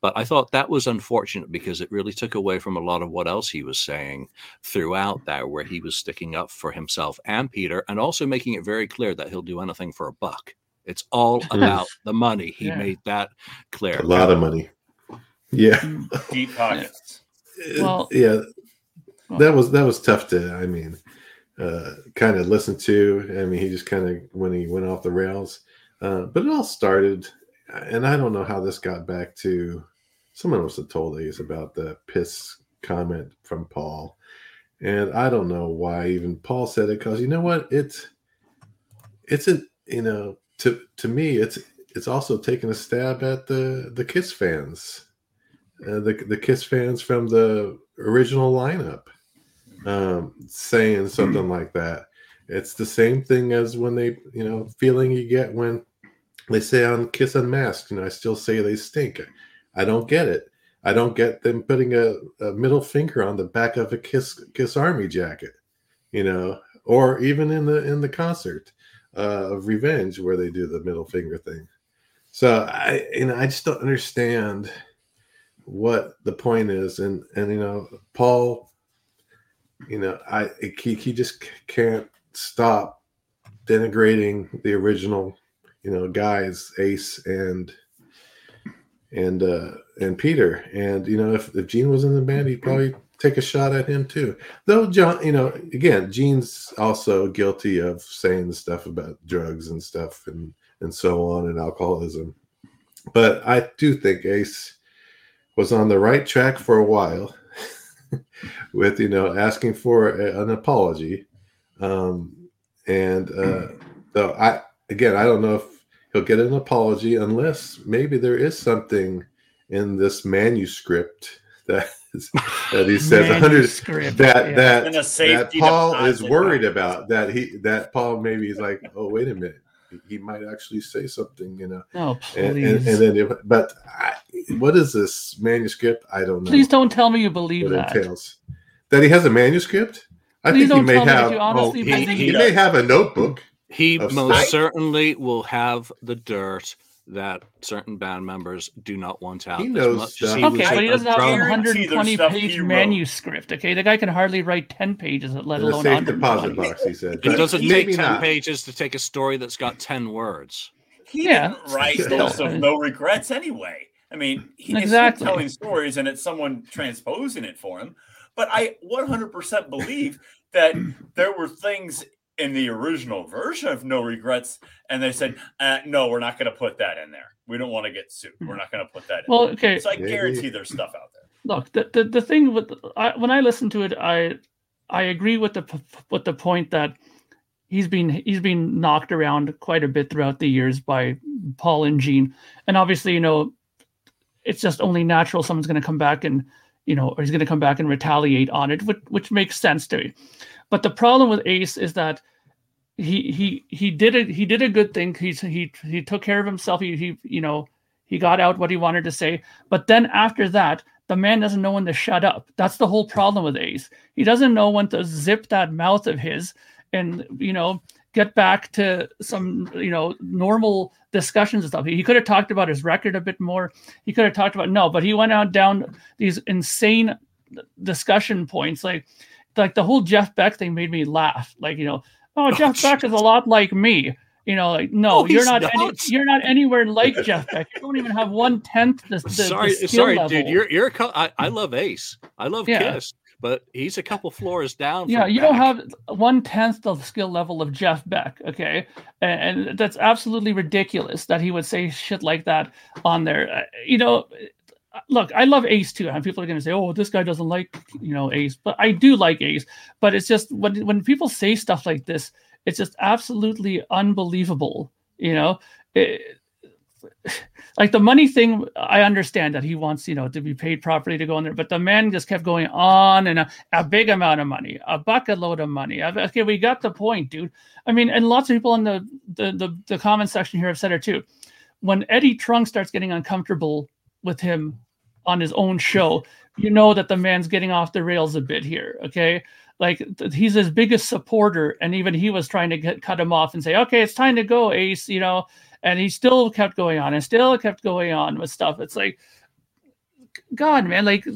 But I thought that was unfortunate because it really took away from a lot of what else he was saying throughout there, where he was sticking up for himself and Peter and also making it very clear that he'll do anything for a buck. It's all about the money. He Yeah. made that clear. A lot of money. Yeah. Deep pockets. Well- yeah. That was that was tough to. I mean, uh, kind of listen to. I mean, he just kind of when he went off the rails. Uh, but it all started, and I don't know how this got back to. Someone must have told Ace about the piss comment from Paul, and I don't know why even Paul said it because you know what it's it's a you know to to me it's it's also taking a stab at the the Kiss fans, uh, the the Kiss fans from the original lineup, um, saying something like that. It's the same thing as when they you know feeling you get when they say on Kiss Unmasked. You know, I still say they stink. I don't get it. I don't get them putting a, a middle finger on the back of a Kiss Kiss Army jacket. You know, or even in the in the concert uh, of Revenge where they do the middle finger thing. So I, you know, I just don't understand what the point is, and and you know, Paul, you know, I he he just can't stop denigrating the original, you know, guys, Ace and and uh and Peter, and you know, if if Gene was in the band, he'd probably take a shot at him too. Though John, you know, again, Gene's also guilty of saying the stuff about drugs and stuff and and so on and alcoholism. But I do think Ace was on the right track for a while with you know asking for a, an apology. Um and uh though I again I don't know if he'll get an apology unless maybe there is something in this manuscript that that he says a hundred Manuscript, that yeah. that a that Paul is worried box. about that he that Paul maybe is like oh wait a minute he- he might actually say something you know oh, No, and, please. and, and then if, but I, what is this manuscript I don't know please don't tell me you believe that. entails that he has a manuscript I Please think he don't may tell me that have you honestly he- he he may have a notebook He most stuff. certainly will have the dirt that certain band members do not want out. He as knows much as stuff. he Okay, but he doesn't have a drummer. guarantee there's 120 stuff page manuscript. Okay, the guy can hardly write 10 pages, let in a alone safe deposit box he said It doesn't take 10 not. pages to take a story that's got 10 words. He Yeah, didn't write still, those of no regrets anyway. I mean, he, Exactly. exactly. telling stories and it's someone transposing it for him. But I 100% believe that there were things in the original version of No Regrets, and they said, uh, "No, we're not going to put that in there. We don't want to get sued. We're not going to put that in." Well, there. okay, so I guarantee there's stuff out there. look, the, the, the thing with I, when I listen to it, I I agree with the with the point that he's been he's been knocked around quite a bit throughout the years by Paul and Gene, and obviously you know it's just only natural someone's going to come back and you know or he's going to come back and retaliate on it, which which makes sense to me. But the problem with Ace is that he he he did it he did a good thing. He's he he took care of himself. He he you know he got out what he wanted to say. But then after that, the man doesn't know when to shut up. That's the whole problem with Ace. He doesn't know when to zip that mouth of his and you know get back to some you know normal discussions and stuff. He could have talked about his record a bit more. He could have talked about no, but he went out down these insane discussion points like like the whole Jeff Beck thing made me laugh. Like you know, oh Jeff Beck is a lot like me. You know, like no, Oh, you're he's not, Any, not. you're not anywhere like Jeff Beck. You don't even have one tenth the, the, sorry, the skill sorry, level. dude. You're you're. I, I love Ace. I love Yeah. Kiss, but he's a couple floors down. yeah, you don't have one tenth the skill level of Jeff Beck. Okay, and, and that's absolutely ridiculous that he would say shit like that on there. Uh, you know, Uh, look, I love Ace too, and people are going to say, "Oh, this guy doesn't like you know Ace," but I do like Ace. But it's just when when people say stuff like this, it's just absolutely unbelievable. You know, It- like the money thing i understand that he wants you know to be paid properly to go in there but the man just kept going on and a, a big amount of money a bucket load of money. Okay we got the point dude. I mean and lots of people in the the the, the comment section here have said it too. When eddie trunk starts getting uncomfortable with him on his own show you know that the man's getting off the rails a bit here okay? Like he's his biggest supporter and even he was trying to get, cut him off and say okay it's time to go ace you know? And he still kept going on and still kept going on with stuff. It's like god man like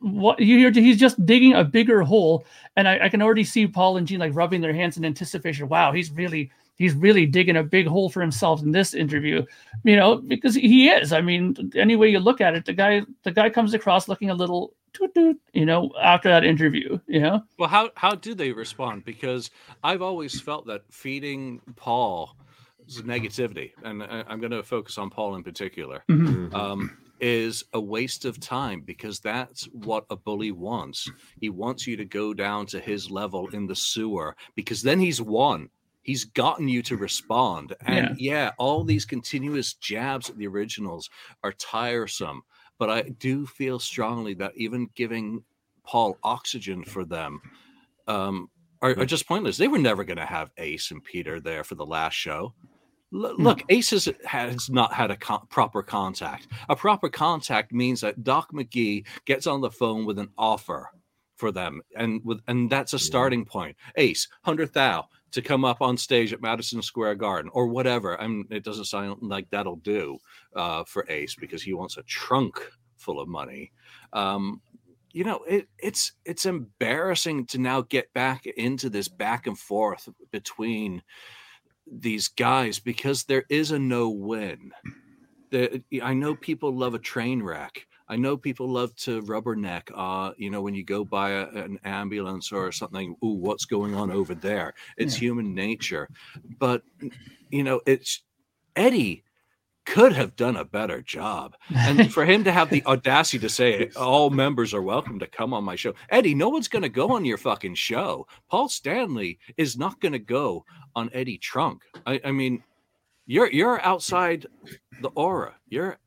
what you hear he's just digging a bigger hole and I, I can already see paul and gene like rubbing their hands in anticipation. Wow he's really he's really digging a big hole for himself in this interview you know because he is i mean any way you look at it the guy the guy comes across looking a little toot toot, you know after that interview you know Well, how how do they respond? Because I've always felt that feeding Paul negativity, and I- I'm going to focus on Paul in particular, Mhm. um, is a waste of time because that's what a bully wants. He wants you to go down to his level in the sewer because then he's won. He's gotten you to respond. And yeah, all these continuous jabs at the originals are tiresome. But I do feel strongly that even giving Paul oxygen for them um, are, are just pointless. They were never going to have Ace and Peter there for the last show. L- look, Ace has, has not had a co- proper contact. A proper contact means that Doc McGee gets on the phone with an offer for them, and with and that's a starting point. Ace, hundred thou to come up on stage at Madison Square Garden or whatever. I mean, it doesn't sound like that'll do uh, for Ace because he wants a trunk full of money. Um, you know, it, it's it's embarrassing to now get back into this back and forth between these guys because there is a no win. The, I know people love a train wreck. I know people love to rubberneck. Uh, you know, when you go by a, an ambulance or something, ooh, what's going on over there? It's human nature. But you know, it's Eddie could have done a better job. And for him to have the audacity to say all members are welcome to come on my show. Eddie, no one's going to go on your fucking show. Paul Stanley is not going to go on Eddie Trunk. I, I mean, you're you're outside the aura. You're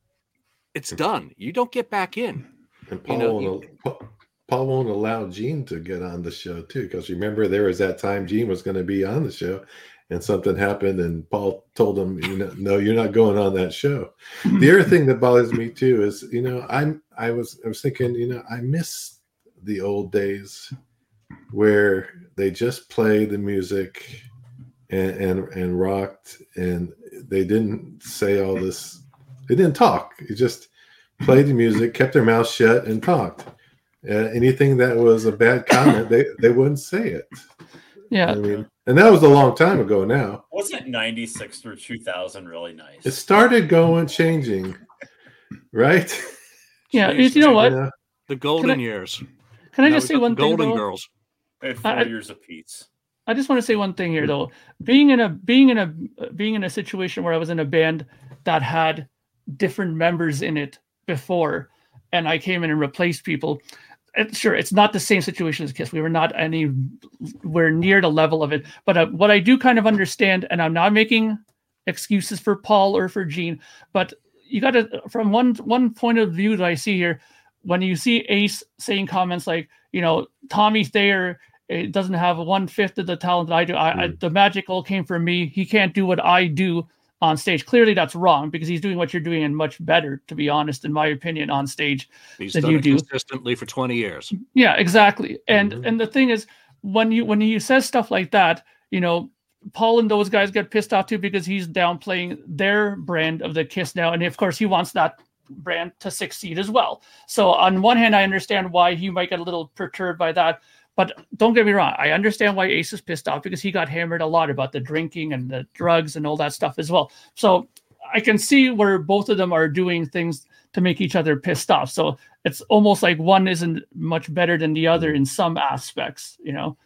it's done. You don't get back in. And Paul, know, won't, you- Paul won't allow Gene to get on the show too, because remember there was that time Gene was going to be on the show, and something happened, and Paul told him, "You know, no, you're not going on that show." the other thing that bothers me too is, you know, I'm I was I was thinking, you know, I miss the old days where they just played the music and and, and rocked, and they didn't say all this. They didn't talk. It just played the music, kept their mouth shut, and talked. Uh, anything that was a bad comment, they they wouldn't say it. yeah I mean, and that was a long time ago. Now Wasn't 96 through 2000 really nice? it started going, changing, right? yeah Jeez, you know what Yeah. The golden I- years. can i Now just say got the one thing Golden? Girls. They had four I- years apiece. I just want to say one thing here, though. Being in a being in a being in a situation where I was in a band that had different members in it before, and I came in and replaced people. It, sure, it's not the same situation as Kiss. We were not anywhere near the level of it. But uh, what I do kind of understand, and I'm not making excuses for Paul or for Gene, but you got to from one one point of view that I see here, when you see Ace saying comments like, you know, Tommy Thayer it doesn't have one fifth of the talent that I do. I, I, the magic all came from me. He can't do what I do on stage. Clearly, that's wrong because he's doing what you're doing and much better, to be honest, in my opinion, on stage. He's That done you it do. consistently for 20 years. Yeah, exactly. And Mhm. and the thing is, when you when you says stuff like that, you know, Paul and those guys get pissed off too because he's downplaying their brand of the Kiss now, and of course he wants that brand to succeed as well. So on one hand, I understand why he might get a little perturbed by that. But don't get me wrong, I understand why Ace is pissed off because he got hammered a lot about the drinking and the drugs and all that stuff as well. So I can see where both of them are doing things to make each other pissed off. So it's almost like one isn't much better than the other in some aspects, you know.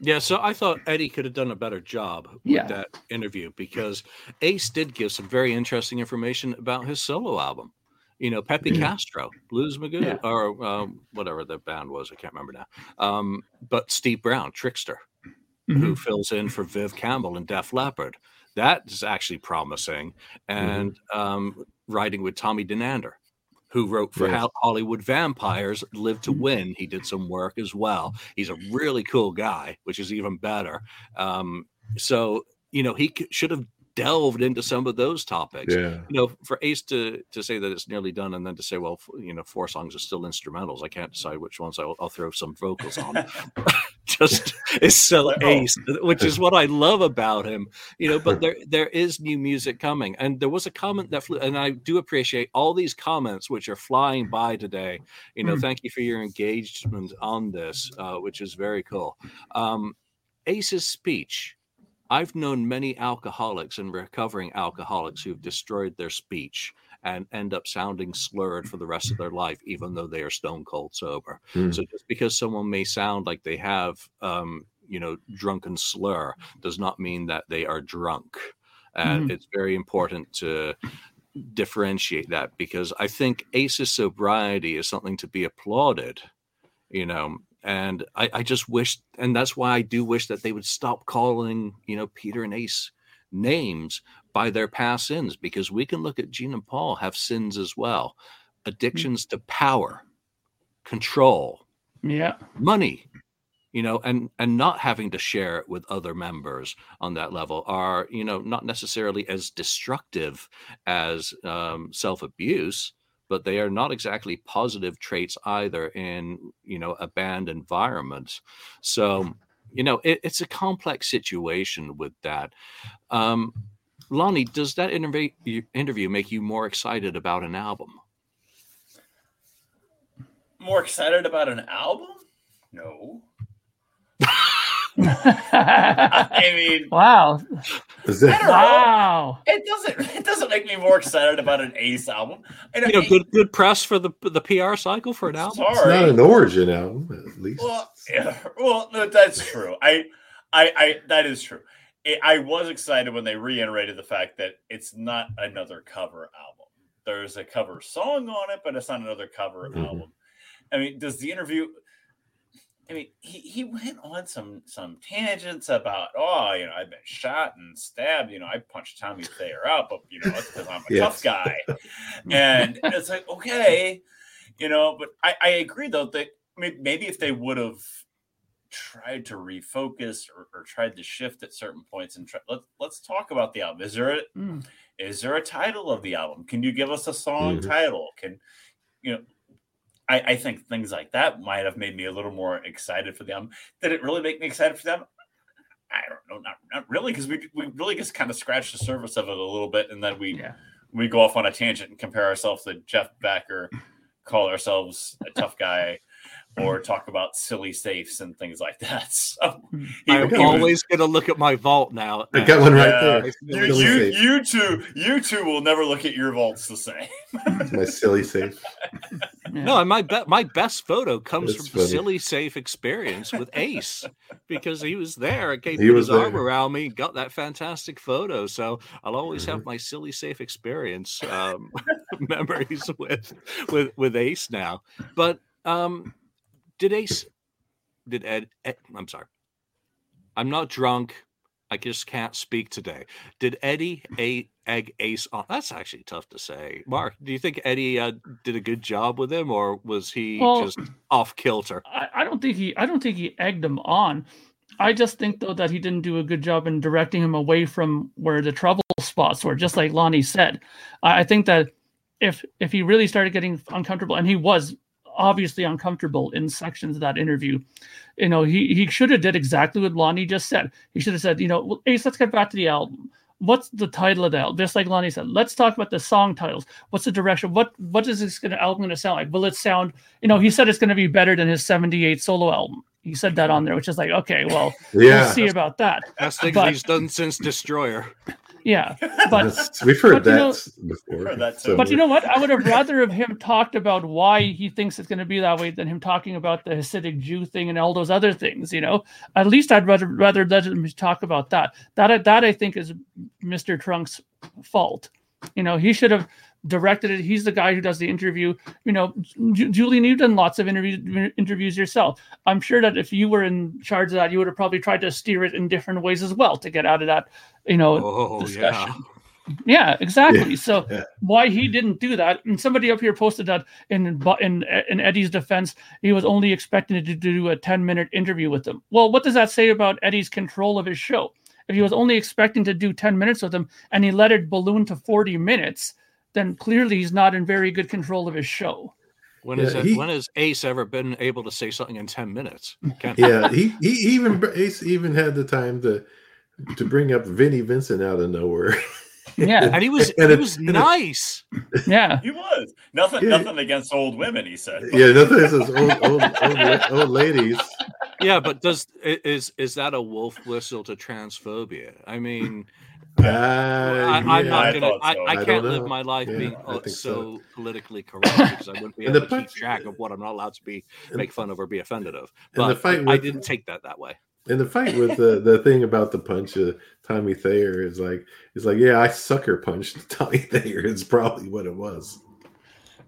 Yeah, so I thought Eddie could have done a better job with Yeah. that interview because Ace did give some very interesting information about his solo album. You know, Pepe Yeah. Castro, Blues Magoo, Yeah. or um, whatever the band was, I can't remember now. Um, but Steve Brown, Trixter. who fills in for Viv Campbell in Def Leppard. That is actually promising. And um, writing with Tommy Denander, who wrote for Yes. Hollywood Vampires, Live to Win. He did some work as well. He's a really cool guy, which is even better. Um, so, you know, he should have delved into some of those topics Yeah. you know, for Ace to to say that it's nearly done, and then to say, well, you know, four songs are still instrumentals. I can't decide which ones I'll, I'll throw some vocals on. Just it's so. Ace, which is what I love about him. You know, but there there is new music coming, and there was a comment that flew, and I do appreciate all these comments which are flying by today. You know, Mm. thank you for your engagement on this, uh, which is very cool. Um, Ace's speech. I've known many alcoholics and recovering alcoholics who've destroyed their speech and end up sounding slurred for the rest of their life, even though they are stone cold sober. Hmm. So just because someone may sound like they have, um, you know, drunken slur does not mean that they are drunk. And it's very important to differentiate that because I think Ace's sobriety is something to be applauded, you know. And I, I just wish, and that's why I do wish that they would stop calling, you know, Peter and Ace names by their past sins because we can look at Gene and Paul have sins as well addictions to power, control, Yeah. money you know and and not having to share it with other members on that level are you know not necessarily as destructive as um, self-abuse but they are not exactly positive traits either in you know a band environment so you know it, it's a complex situation with that um lonnie does that interview interview make you more excited about an album More excited about an album? No. I mean, wow. Is that, know. Wow. It doesn't. It doesn't make me more excited about an Ace album. I you know good good press for the the pr cycle for an album it's not an origin album, at least. Well, yeah, well, no, that's true. I, I, I, that is true. I I was excited when they reiterated the fact that it's not another cover album. There's a cover song on it, but it's not another cover Mhm. album. I mean, does the interview? I mean, he, he went on some some tangents about, oh, you know, I've been shot and stabbed. You know, I punched Tommy Thayer out, but you know, it's because I'm a Yes. tough guy. And it's like, okay, you know, but I, I agree though that maybe if they would have tried to refocus or, or tried to shift at certain points and try, let, let's talk about the album. Is there a, Mm. is there a title of the album? Can you give us a song Mhm. title? Can you know? I, I think things like that might have made me a little more excited for them. Did it really make me excited for them? I don't know, not, not really, because we we really just kind of scratched the surface of it a little bit, and then we Yeah. we go off on a tangent and compare ourselves to Jeff Becker, call ourselves a tough guy, or talk about silly safes and things like that. So I'm always going to look at my vault now. I got one right Yeah. there. you, Silly you, safe. you two, you two will never look at your vaults the same. My silly safe. No, and my be- my best photo comes That's from the silly safe experience with Ace because he was there and came He put was his arm there. around me, got that fantastic photo. So I'll always Mm-hmm. have my silly safe experience um, memories with with with Ace now. But um, did Ace? Did Ed, Ed? I'm sorry. I'm not drunk. I just can't speak today. Did Eddie a egg Ace on? That's actually tough to say. Mark, do you think Eddie uh, did a good job with him, or was he Well, just off kilter? I, I don't think he I don't think he egged him on. I just think though that he didn't do a good job in directing him away from where the trouble spots were, just like Lonnie said. I, I think that if if he really started getting uncomfortable, and he was obviously uncomfortable in sections of that interview, you know, he he should have did exactly what Lonnie just said. He should have said, you know, well, Ace, let's get back to the album. What's the title of the album? Just like Lonnie said, let's talk about the song titles. What's the direction? What what is this gonna album gonna sound like? Will it sound you know, he said it's going to be better than his 78 solo album. He said that on there, which is like, okay, well, Yeah. we'll see about that. Best things but- he's done since Destroyer. Yeah. But That's- we've heard but you that know- before. Heard that so- but you know what? I would have rather have him talked about why he thinks it's going to be that way than him talking about the Hasidic Jew thing and all those other things. You know, at least I'd rather rather let him talk about that. That that I think is Mr. Trunk's fault. You know, he should have directed it. He's the guy who does the interview. You know, Ju- Julian, you've done lots of interviews interviews yourself. I'm sure that if you were in charge of that, you would have probably tried to steer it in different ways as well to get out of that. You know, Oh discussion. yeah. yeah, exactly. Yeah, so yeah. why he didn't do that? And somebody up here posted that in in in Eddie's defense, he was only expecting to do a 10 minute interview with them. Well, what does that say about Eddie's control of his show? If he was only expecting to do 10 minutes with them and he let it balloon to 40 minutes, then clearly he's not in very good control of his show. When Yeah, is he- when has Ace ever been able to say something in ten minutes? Can't- Yeah, he, he even Ace even had the time to to bring up Vinnie Vincent out of nowhere. Yeah, and he was And he it- was and it- nice. yeah. He was nothing. Yeah. Nothing against old women. He said. yeah, nothing is those old old old, old ladies. Yeah, but does is is that a wolf whistle to transphobia? I mean, Uh, I, I'm yeah. not gonna. I, so. I I can't live my life Yeah, being uh, so, so. politically correct because I wouldn't be able to keep track of what I'm not allowed to be make fun of or be offended of. And the But fight I didn't take that that way. And the fight with the the thing about the punch of Tommy Thayer is like it's like yeah I sucker punched Tommy Thayer is probably what it was.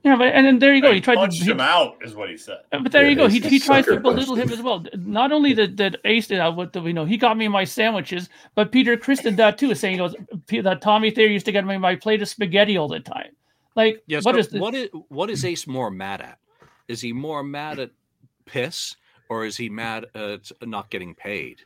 Yeah, but and then there you go. He He tried punched to he- him out, is what he said. Uh, But there Yeah, you go. He, he tries to belittle him him. as well. Not only did, did Ace did that with the you know he got me my sandwiches, but Peter Criss did that too, saying he goes that Tommy Thayer used to get me my plate of spaghetti all the time. Like Yes. what but is the, what is what is Ace more mad at? Is he more mad at piss or is he mad at not getting paid?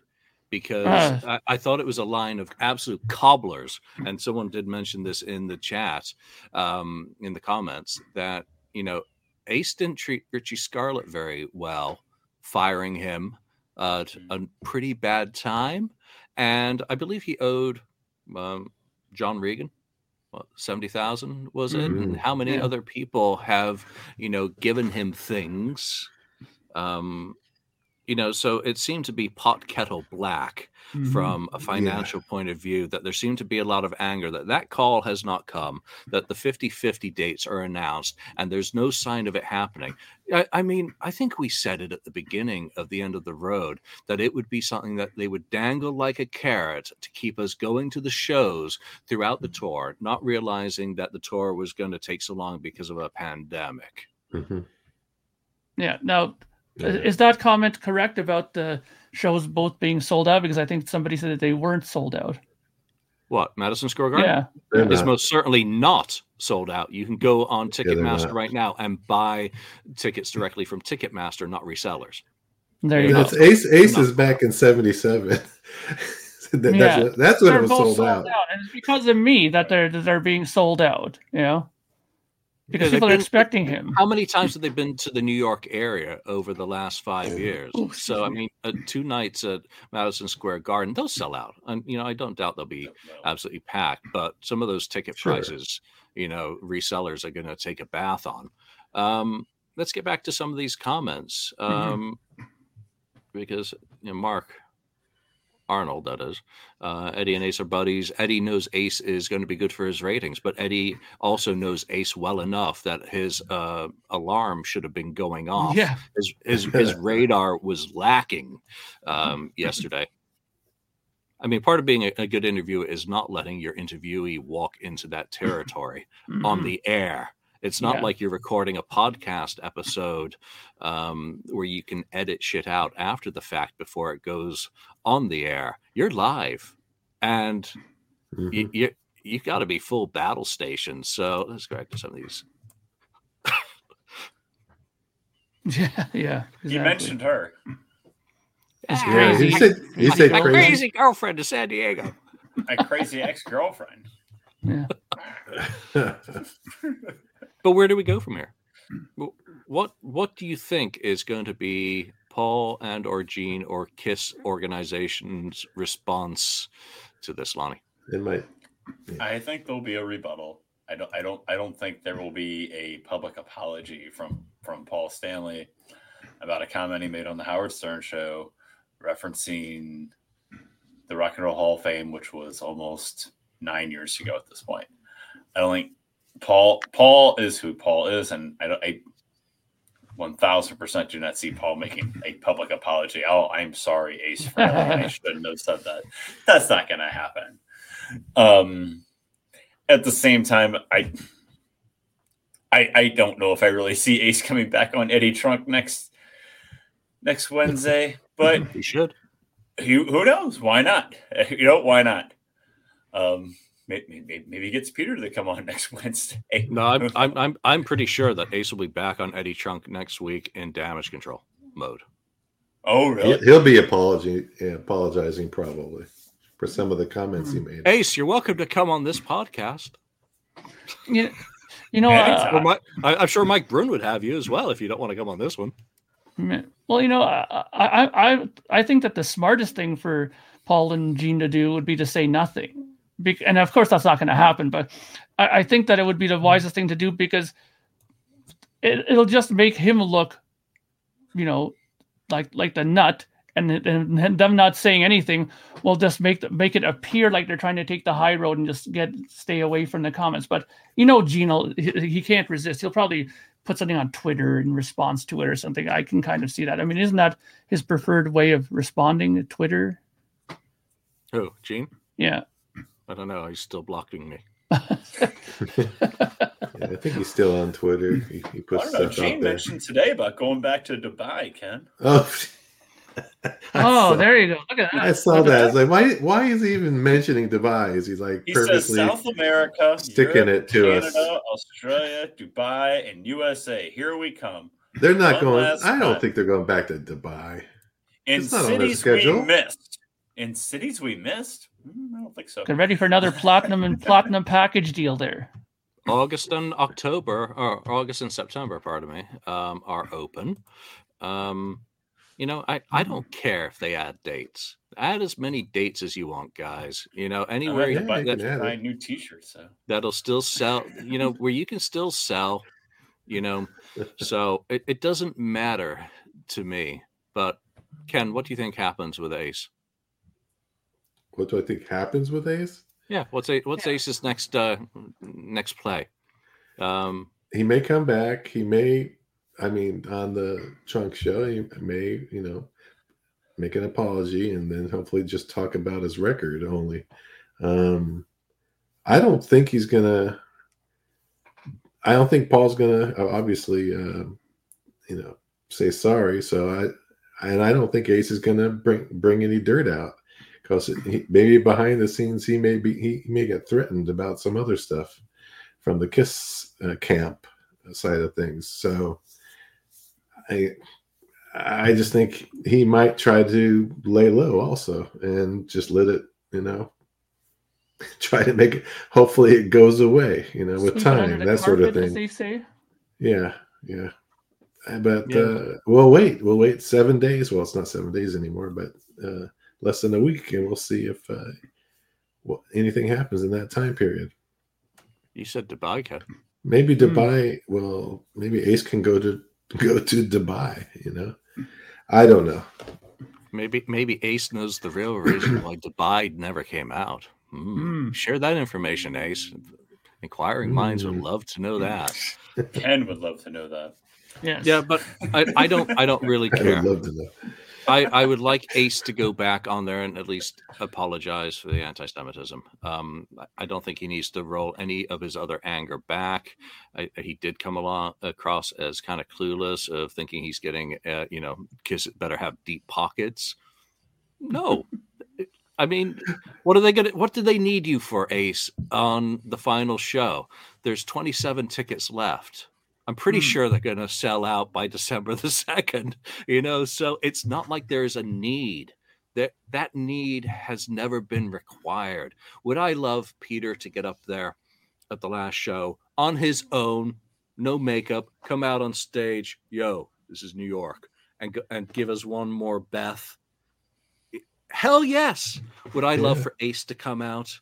Because Uh. I, I thought it was a line of absolute cobblers, and someone did mention this in the chat, um, in the comments that you know Ace didn't treat Richie Scarlett very well, firing him uh, a pretty bad time, and I believe he owed um, John Regan what, 70,000 was it? And Mhm. how many Yeah. other people have, you know, given him things? Um, you know, so it seemed to be pot kettle black Mhm. from a financial point of view that there seemed to be a lot of anger that that call has not come that the 50-50 dates are announced and there's no sign of it happening I, I mean i think we said it at the beginning of the end of the road that it would be something that they would dangle like a carrot to keep us going to the shows throughout the tour not realizing that the tour was going to take so long because of a pandemic Mhm. yeah. Now Yeah. Is that comment correct about the shows both being sold out? Because I think somebody said that they weren't sold out. what madison square garden Yeah. They're is not. most certainly not sold out. You can go on Ticketmaster not. right now and buy tickets directly from Ticketmaster, not resellers. There you Yeah, go. It's Ace Ace No. is back in '77. that's, Yeah. what- that's when They're it was both sold out. and it's because of me that they're that they're being sold out. You know, because they've people are been- expecting him. How many times have they been to the New York area over the last five years? Oh, so I mean, uh, two nights at Madison Square Garden, they'll sell out, and you know I don't doubt they'll be absolutely packed. But some of those ticket Sure. prices, you know, resellers are going to take a bath on. Um, let's get back to some of these comments, Mm-hmm. um, because you know, Mark Arnold, that is, uh, Eddie and Ace are buddies. Eddie knows Ace is going to be good for his ratings, but Eddie also knows Ace well enough that his uh, alarm should have been going off. Yeah. His his, his radar was lacking um, yesterday. I mean, part of being a, a good interviewer is not letting your interviewee walk into that territory on Mhm. the air. It's not Yeah. like you're recording a podcast episode um, where you can edit shit out after the fact before it goes on the air. You're live, and Mhm. you you, you got to be full battle station. So let's go back to some of these. Yeah, yeah. He exactly. mentioned her. It's Yeah, crazy. he said he My- said my crazy. crazy girlfriend to San Diego. My crazy ex girlfriend. Yeah. But where do we go from here? What what do you think is going to be Paul and or Gene or Kiss organization's response to this, Lonnie? it might. I think there'll be a rebuttal. I don't. I don't. I don't think there will be a public apology from from Paul Stanley about a comment he made on the Howard Stern show, referencing the Rock and Roll Hall of Fame, which was almost nine years ago at this point. I don't think Paul Paul is who Paul is, and I don't. I one thousand percent do not see Paul making a public apology. Oh, I'm sorry, Ace. I shouldn't have said that. That's not going to happen. Um, at the same time, I I, I don't know if I really see Ace coming back on Eddie Trunk next next Wednesday, but He should. who who knows? Why not? You know, why not? Um, maybe, maybe, maybe he gets Peter to come on next Wednesday. No, I'm, I'm I'm I'm pretty sure that Ace will be back on Eddie Trunk next week in damage control mode. Oh, He'll, really? he'll be apology, yeah, apologizing probably for some of the comments he made. Ace, you're welcome to come on this podcast. You, you know, Anytime. uh, Or I, I'm sure Mike Brun would have you as well if you don't want to come on this one. Well, you know, I, I I I think that the smartest thing for Paul and Gene to do would be to say nothing, Bec- and of course that's not going to happen. But I, I think that it would be the wisest thing to do because it, it'll just make him look, you know, like like the nut, and, and them not saying anything will just make the, make it appear like they're trying to take the high road and just get stay away from the comments. But you know, Gene, he, he can't resist. He'll probably put something on Twitter in response to it or something. I can kind of see that. I mean, isn't that his preferred way of responding to Twitter? Oh Gene? Yeah. I don't know. He's still blocking me. Yeah, I think he's still on Twitter. He, he I puts don't know. stuff Gene mentioned today about going back to Dubai, Ken. Oh, Oh, saw- there you go. Look at that. I saw that. It's like, why? Why is he even mentioning Dubai? Is he like He says? South America, sticking Europe, it to us. Canada, Australia, Dubai, and USA. Here we come. They're not One going. I don't time. think they're going back to Dubai. In It's not on their cities we missed. In cities we missed? Hmm, I don't think so. Get ready for another platinum and platinum package deal there. August and October, or August and September, pardon me, um, are open. Um, you know, I, I don't care if they add dates. Add as many dates as you want, guys. You know, anywhere I yeah, have buy, you can buy it. new T-shirts. So that'll still sell, you know, where you can still sell, you know. So it, it doesn't matter to me. But Ken, what do you think happens with Ace? What do I think happens with Ace? Yeah, what's a, what's Ace's next uh next play? Um He may come back. He may. I mean, on the trunk show, he may, you know, make an apology and then hopefully just talk about his record only. Um, I don't think he's gonna. I don't think Paul's gonna uh, obviously, um, you know, say sorry. So I, and I don't think Ace is gonna bring bring any dirt out because maybe behind the scenes he may be he, may get threatened about some other stuff from the Kiss uh, camp side of things. So I I just think he might try to lay low also and just let it, you know, try to make it. Hopefully, it goes away, you know, with time, that sort of thing. Yeah, yeah. But Yeah. uh, we'll wait. We'll wait seven days. Well, it's not seven days anymore, but uh, less than a week, and we'll see if uh, what, anything happens in that time period. you said Dubai, Ken. Maybe Hmm. Dubai. Well, maybe Ace can go to go to Dubai. You know, I don't know. Maybe maybe Ace knows the real reason why Dubai never came out. Hmm. Hmm. Share that information, Ace. Inquiring minds would Hmm. love to know that. Ken would love to know that. Yeah, Yeah, but I, I don't I don't really I care. would love to know. I, I would like Ace to go back on there and at least apologize for the anti-Semitism. Um, I- don't think he needs to roll any of his other anger back. I, he did come along across as kind of clueless of thinking he's getting, uh, you know, Kiss better have deep pockets. No, I mean, what are they gonna? What do they need you for, Ace? On the final show, there's 27 tickets left. I'm pretty Hmm. sure they're going to sell out by December the 2nd, you know, so it's not like there's a need. That that need has never been required. Would I love Peter to get up there at the last show on his own, no makeup, come out on stage, yo, this is New York, and and give us one more Beth? Hell yes. Would I love for Ace to come out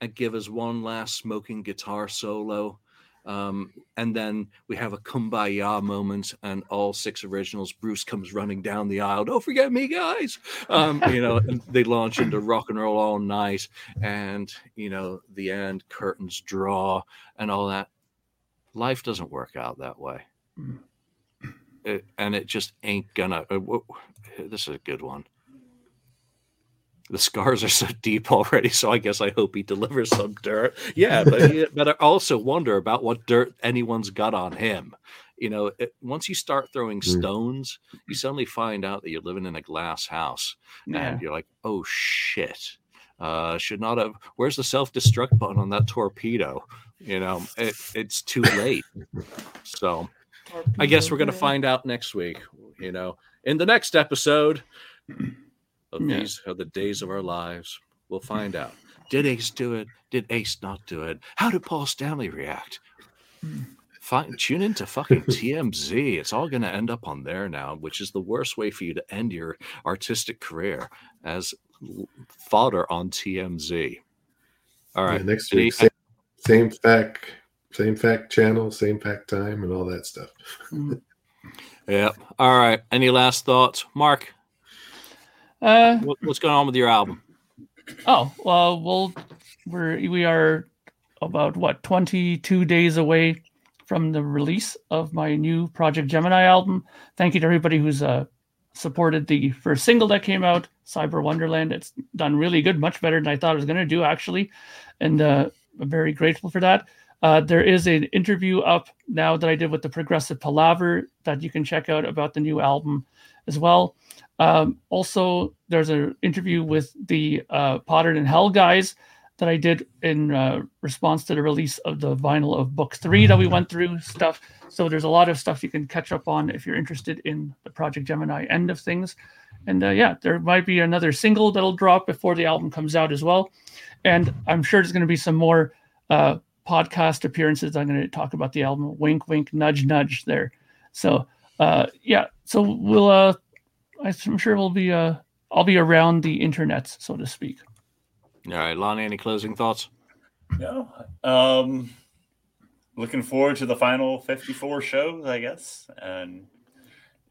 and give us one last smoking guitar solo? Um, and then we have a kumbaya moment, and all six originals. Bruce comes running down the aisle. Don't forget me, guys. Um, you know, and they launch into rock and roll all night, and you know, the end curtains draw and all that. Life doesn't work out that way, It- and it just ain't gonna. Uh, wh- this is a good one. The scars are so deep already. So I guess I hope he delivers some dirt. Yeah, but he, but I also wonder about what dirt anyone's got on him. You know, it, once you start throwing Mm. stones, you suddenly find out that you're living in a glass house, Yeah. and you're like, oh shit. Uh, should not have. Where's the self destruct button on that torpedo? You know, it, it's too late. So I guess we're gonna find out next week. You know, in the next episode of Yeah. these are the days of our lives. We'll find out. Did Ace do it? Did Ace not do it? How did Paul Stanley react? Fine, tune into fucking TMZ. It's all going to end up on there now, which is the worst way for you to end your artistic career as fodder on TMZ. All right, Yeah, next Any- week, same, same fact, same fact channel, same fact time, and all that stuff. Mm. yep. All right. Any last thoughts, Mark? Uh, What, what's going on with your album? oh well, we'll we're we are about what 22 days away from the release of my new Project Gemini album. Thank you to everybody who's uh, supported the first single that came out, Cyber Wonderland. It's done really good, much better than I thought it was going to do, actually. And uh, I'm very grateful for that. Uh, there is an interview up now that I did with the Progressive Palaver that you can check out about the new album as well. Um, also, there's an interview with the uh, Pottered in Hell guys that I did in uh, response to the release of the vinyl of book three that we went through stuff. So there's a lot of stuff you can catch up on if you're interested in the Project Gemini end of things. And uh, yeah, there might be another single that'll drop before the album comes out as well. And I'm sure there's going to be some more uh, podcast appearances. I'm going to talk about the album. Wink, wink, nudge, nudge. There. So uh, yeah, so we'll. Uh, I'm sure we'll be. Uh, I'll be around the internet, so to speak. All right, Lonnie. Any closing thoughts? No. Um, looking forward to the final 54 shows, I guess, and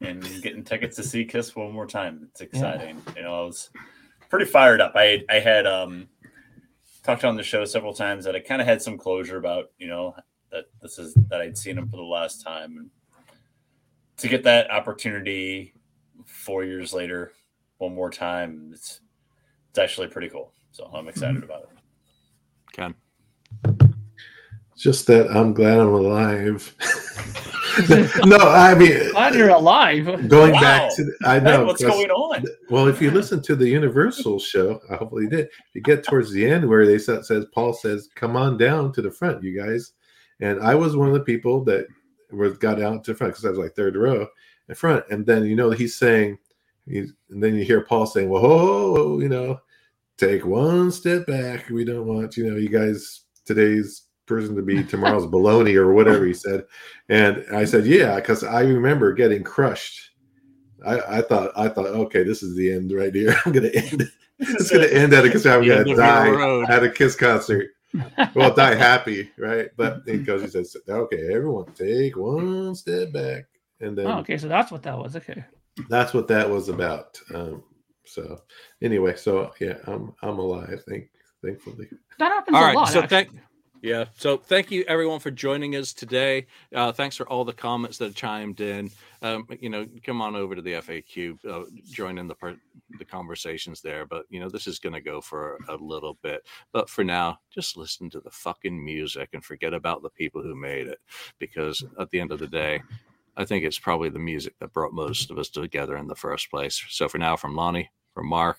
and getting tickets to see Kiss one more time. It's exciting. You know, I was pretty fired up. I I had um talked on the show several times that I kind of had some closure about you know that this is that I'd seen him for the last time, and to get that opportunity four years later, one more time, it's it's actually pretty cool. So I'm excited mm-hmm. about it. Ken. Just that I'm glad I'm alive. no, I mean, Glad you're alive. going Wow. back to, the, I know. what's going on? Well, if you listen to the Universal show, I hopefully you did. You get towards the end where they said, says Paul says, "Come on down to the front, you guys." And I was one of the people that was got out to the front because I was like third row in front. And then you know he's saying, he's, and then you hear Paul saying, "Well, ho, ho, you know, take one step back. We don't want you know you guys today's person to be tomorrow's baloney or whatever he said." And I said, "Yeah," because I remember getting crushed. I, I thought I thought okay, this is the end right here. I'm gonna end. It's gonna end at a because I'm gonna end of your die at a Kiss concert. Well, die happy, right? But because he says, okay, everyone take one step back, and then Oh, okay, so that's what that was. Okay. that's what that was about. Um, so anyway, so yeah, I'm I'm alive. Thank thankfully. That happens All a right. lot. so actually. thank. Yeah. So thank you everyone for joining us today. Uh, thanks for all the comments that chimed in. Um, you know, come on over to the FAQ, uh, join in the the conversations there. But you know, this is going to go for a little bit. But for now, just listen to the fucking music and forget about the people who made it, because at the end of the day, I think it's probably the music that brought most of us together in the first place. So for now, from Lonnie, from Mark,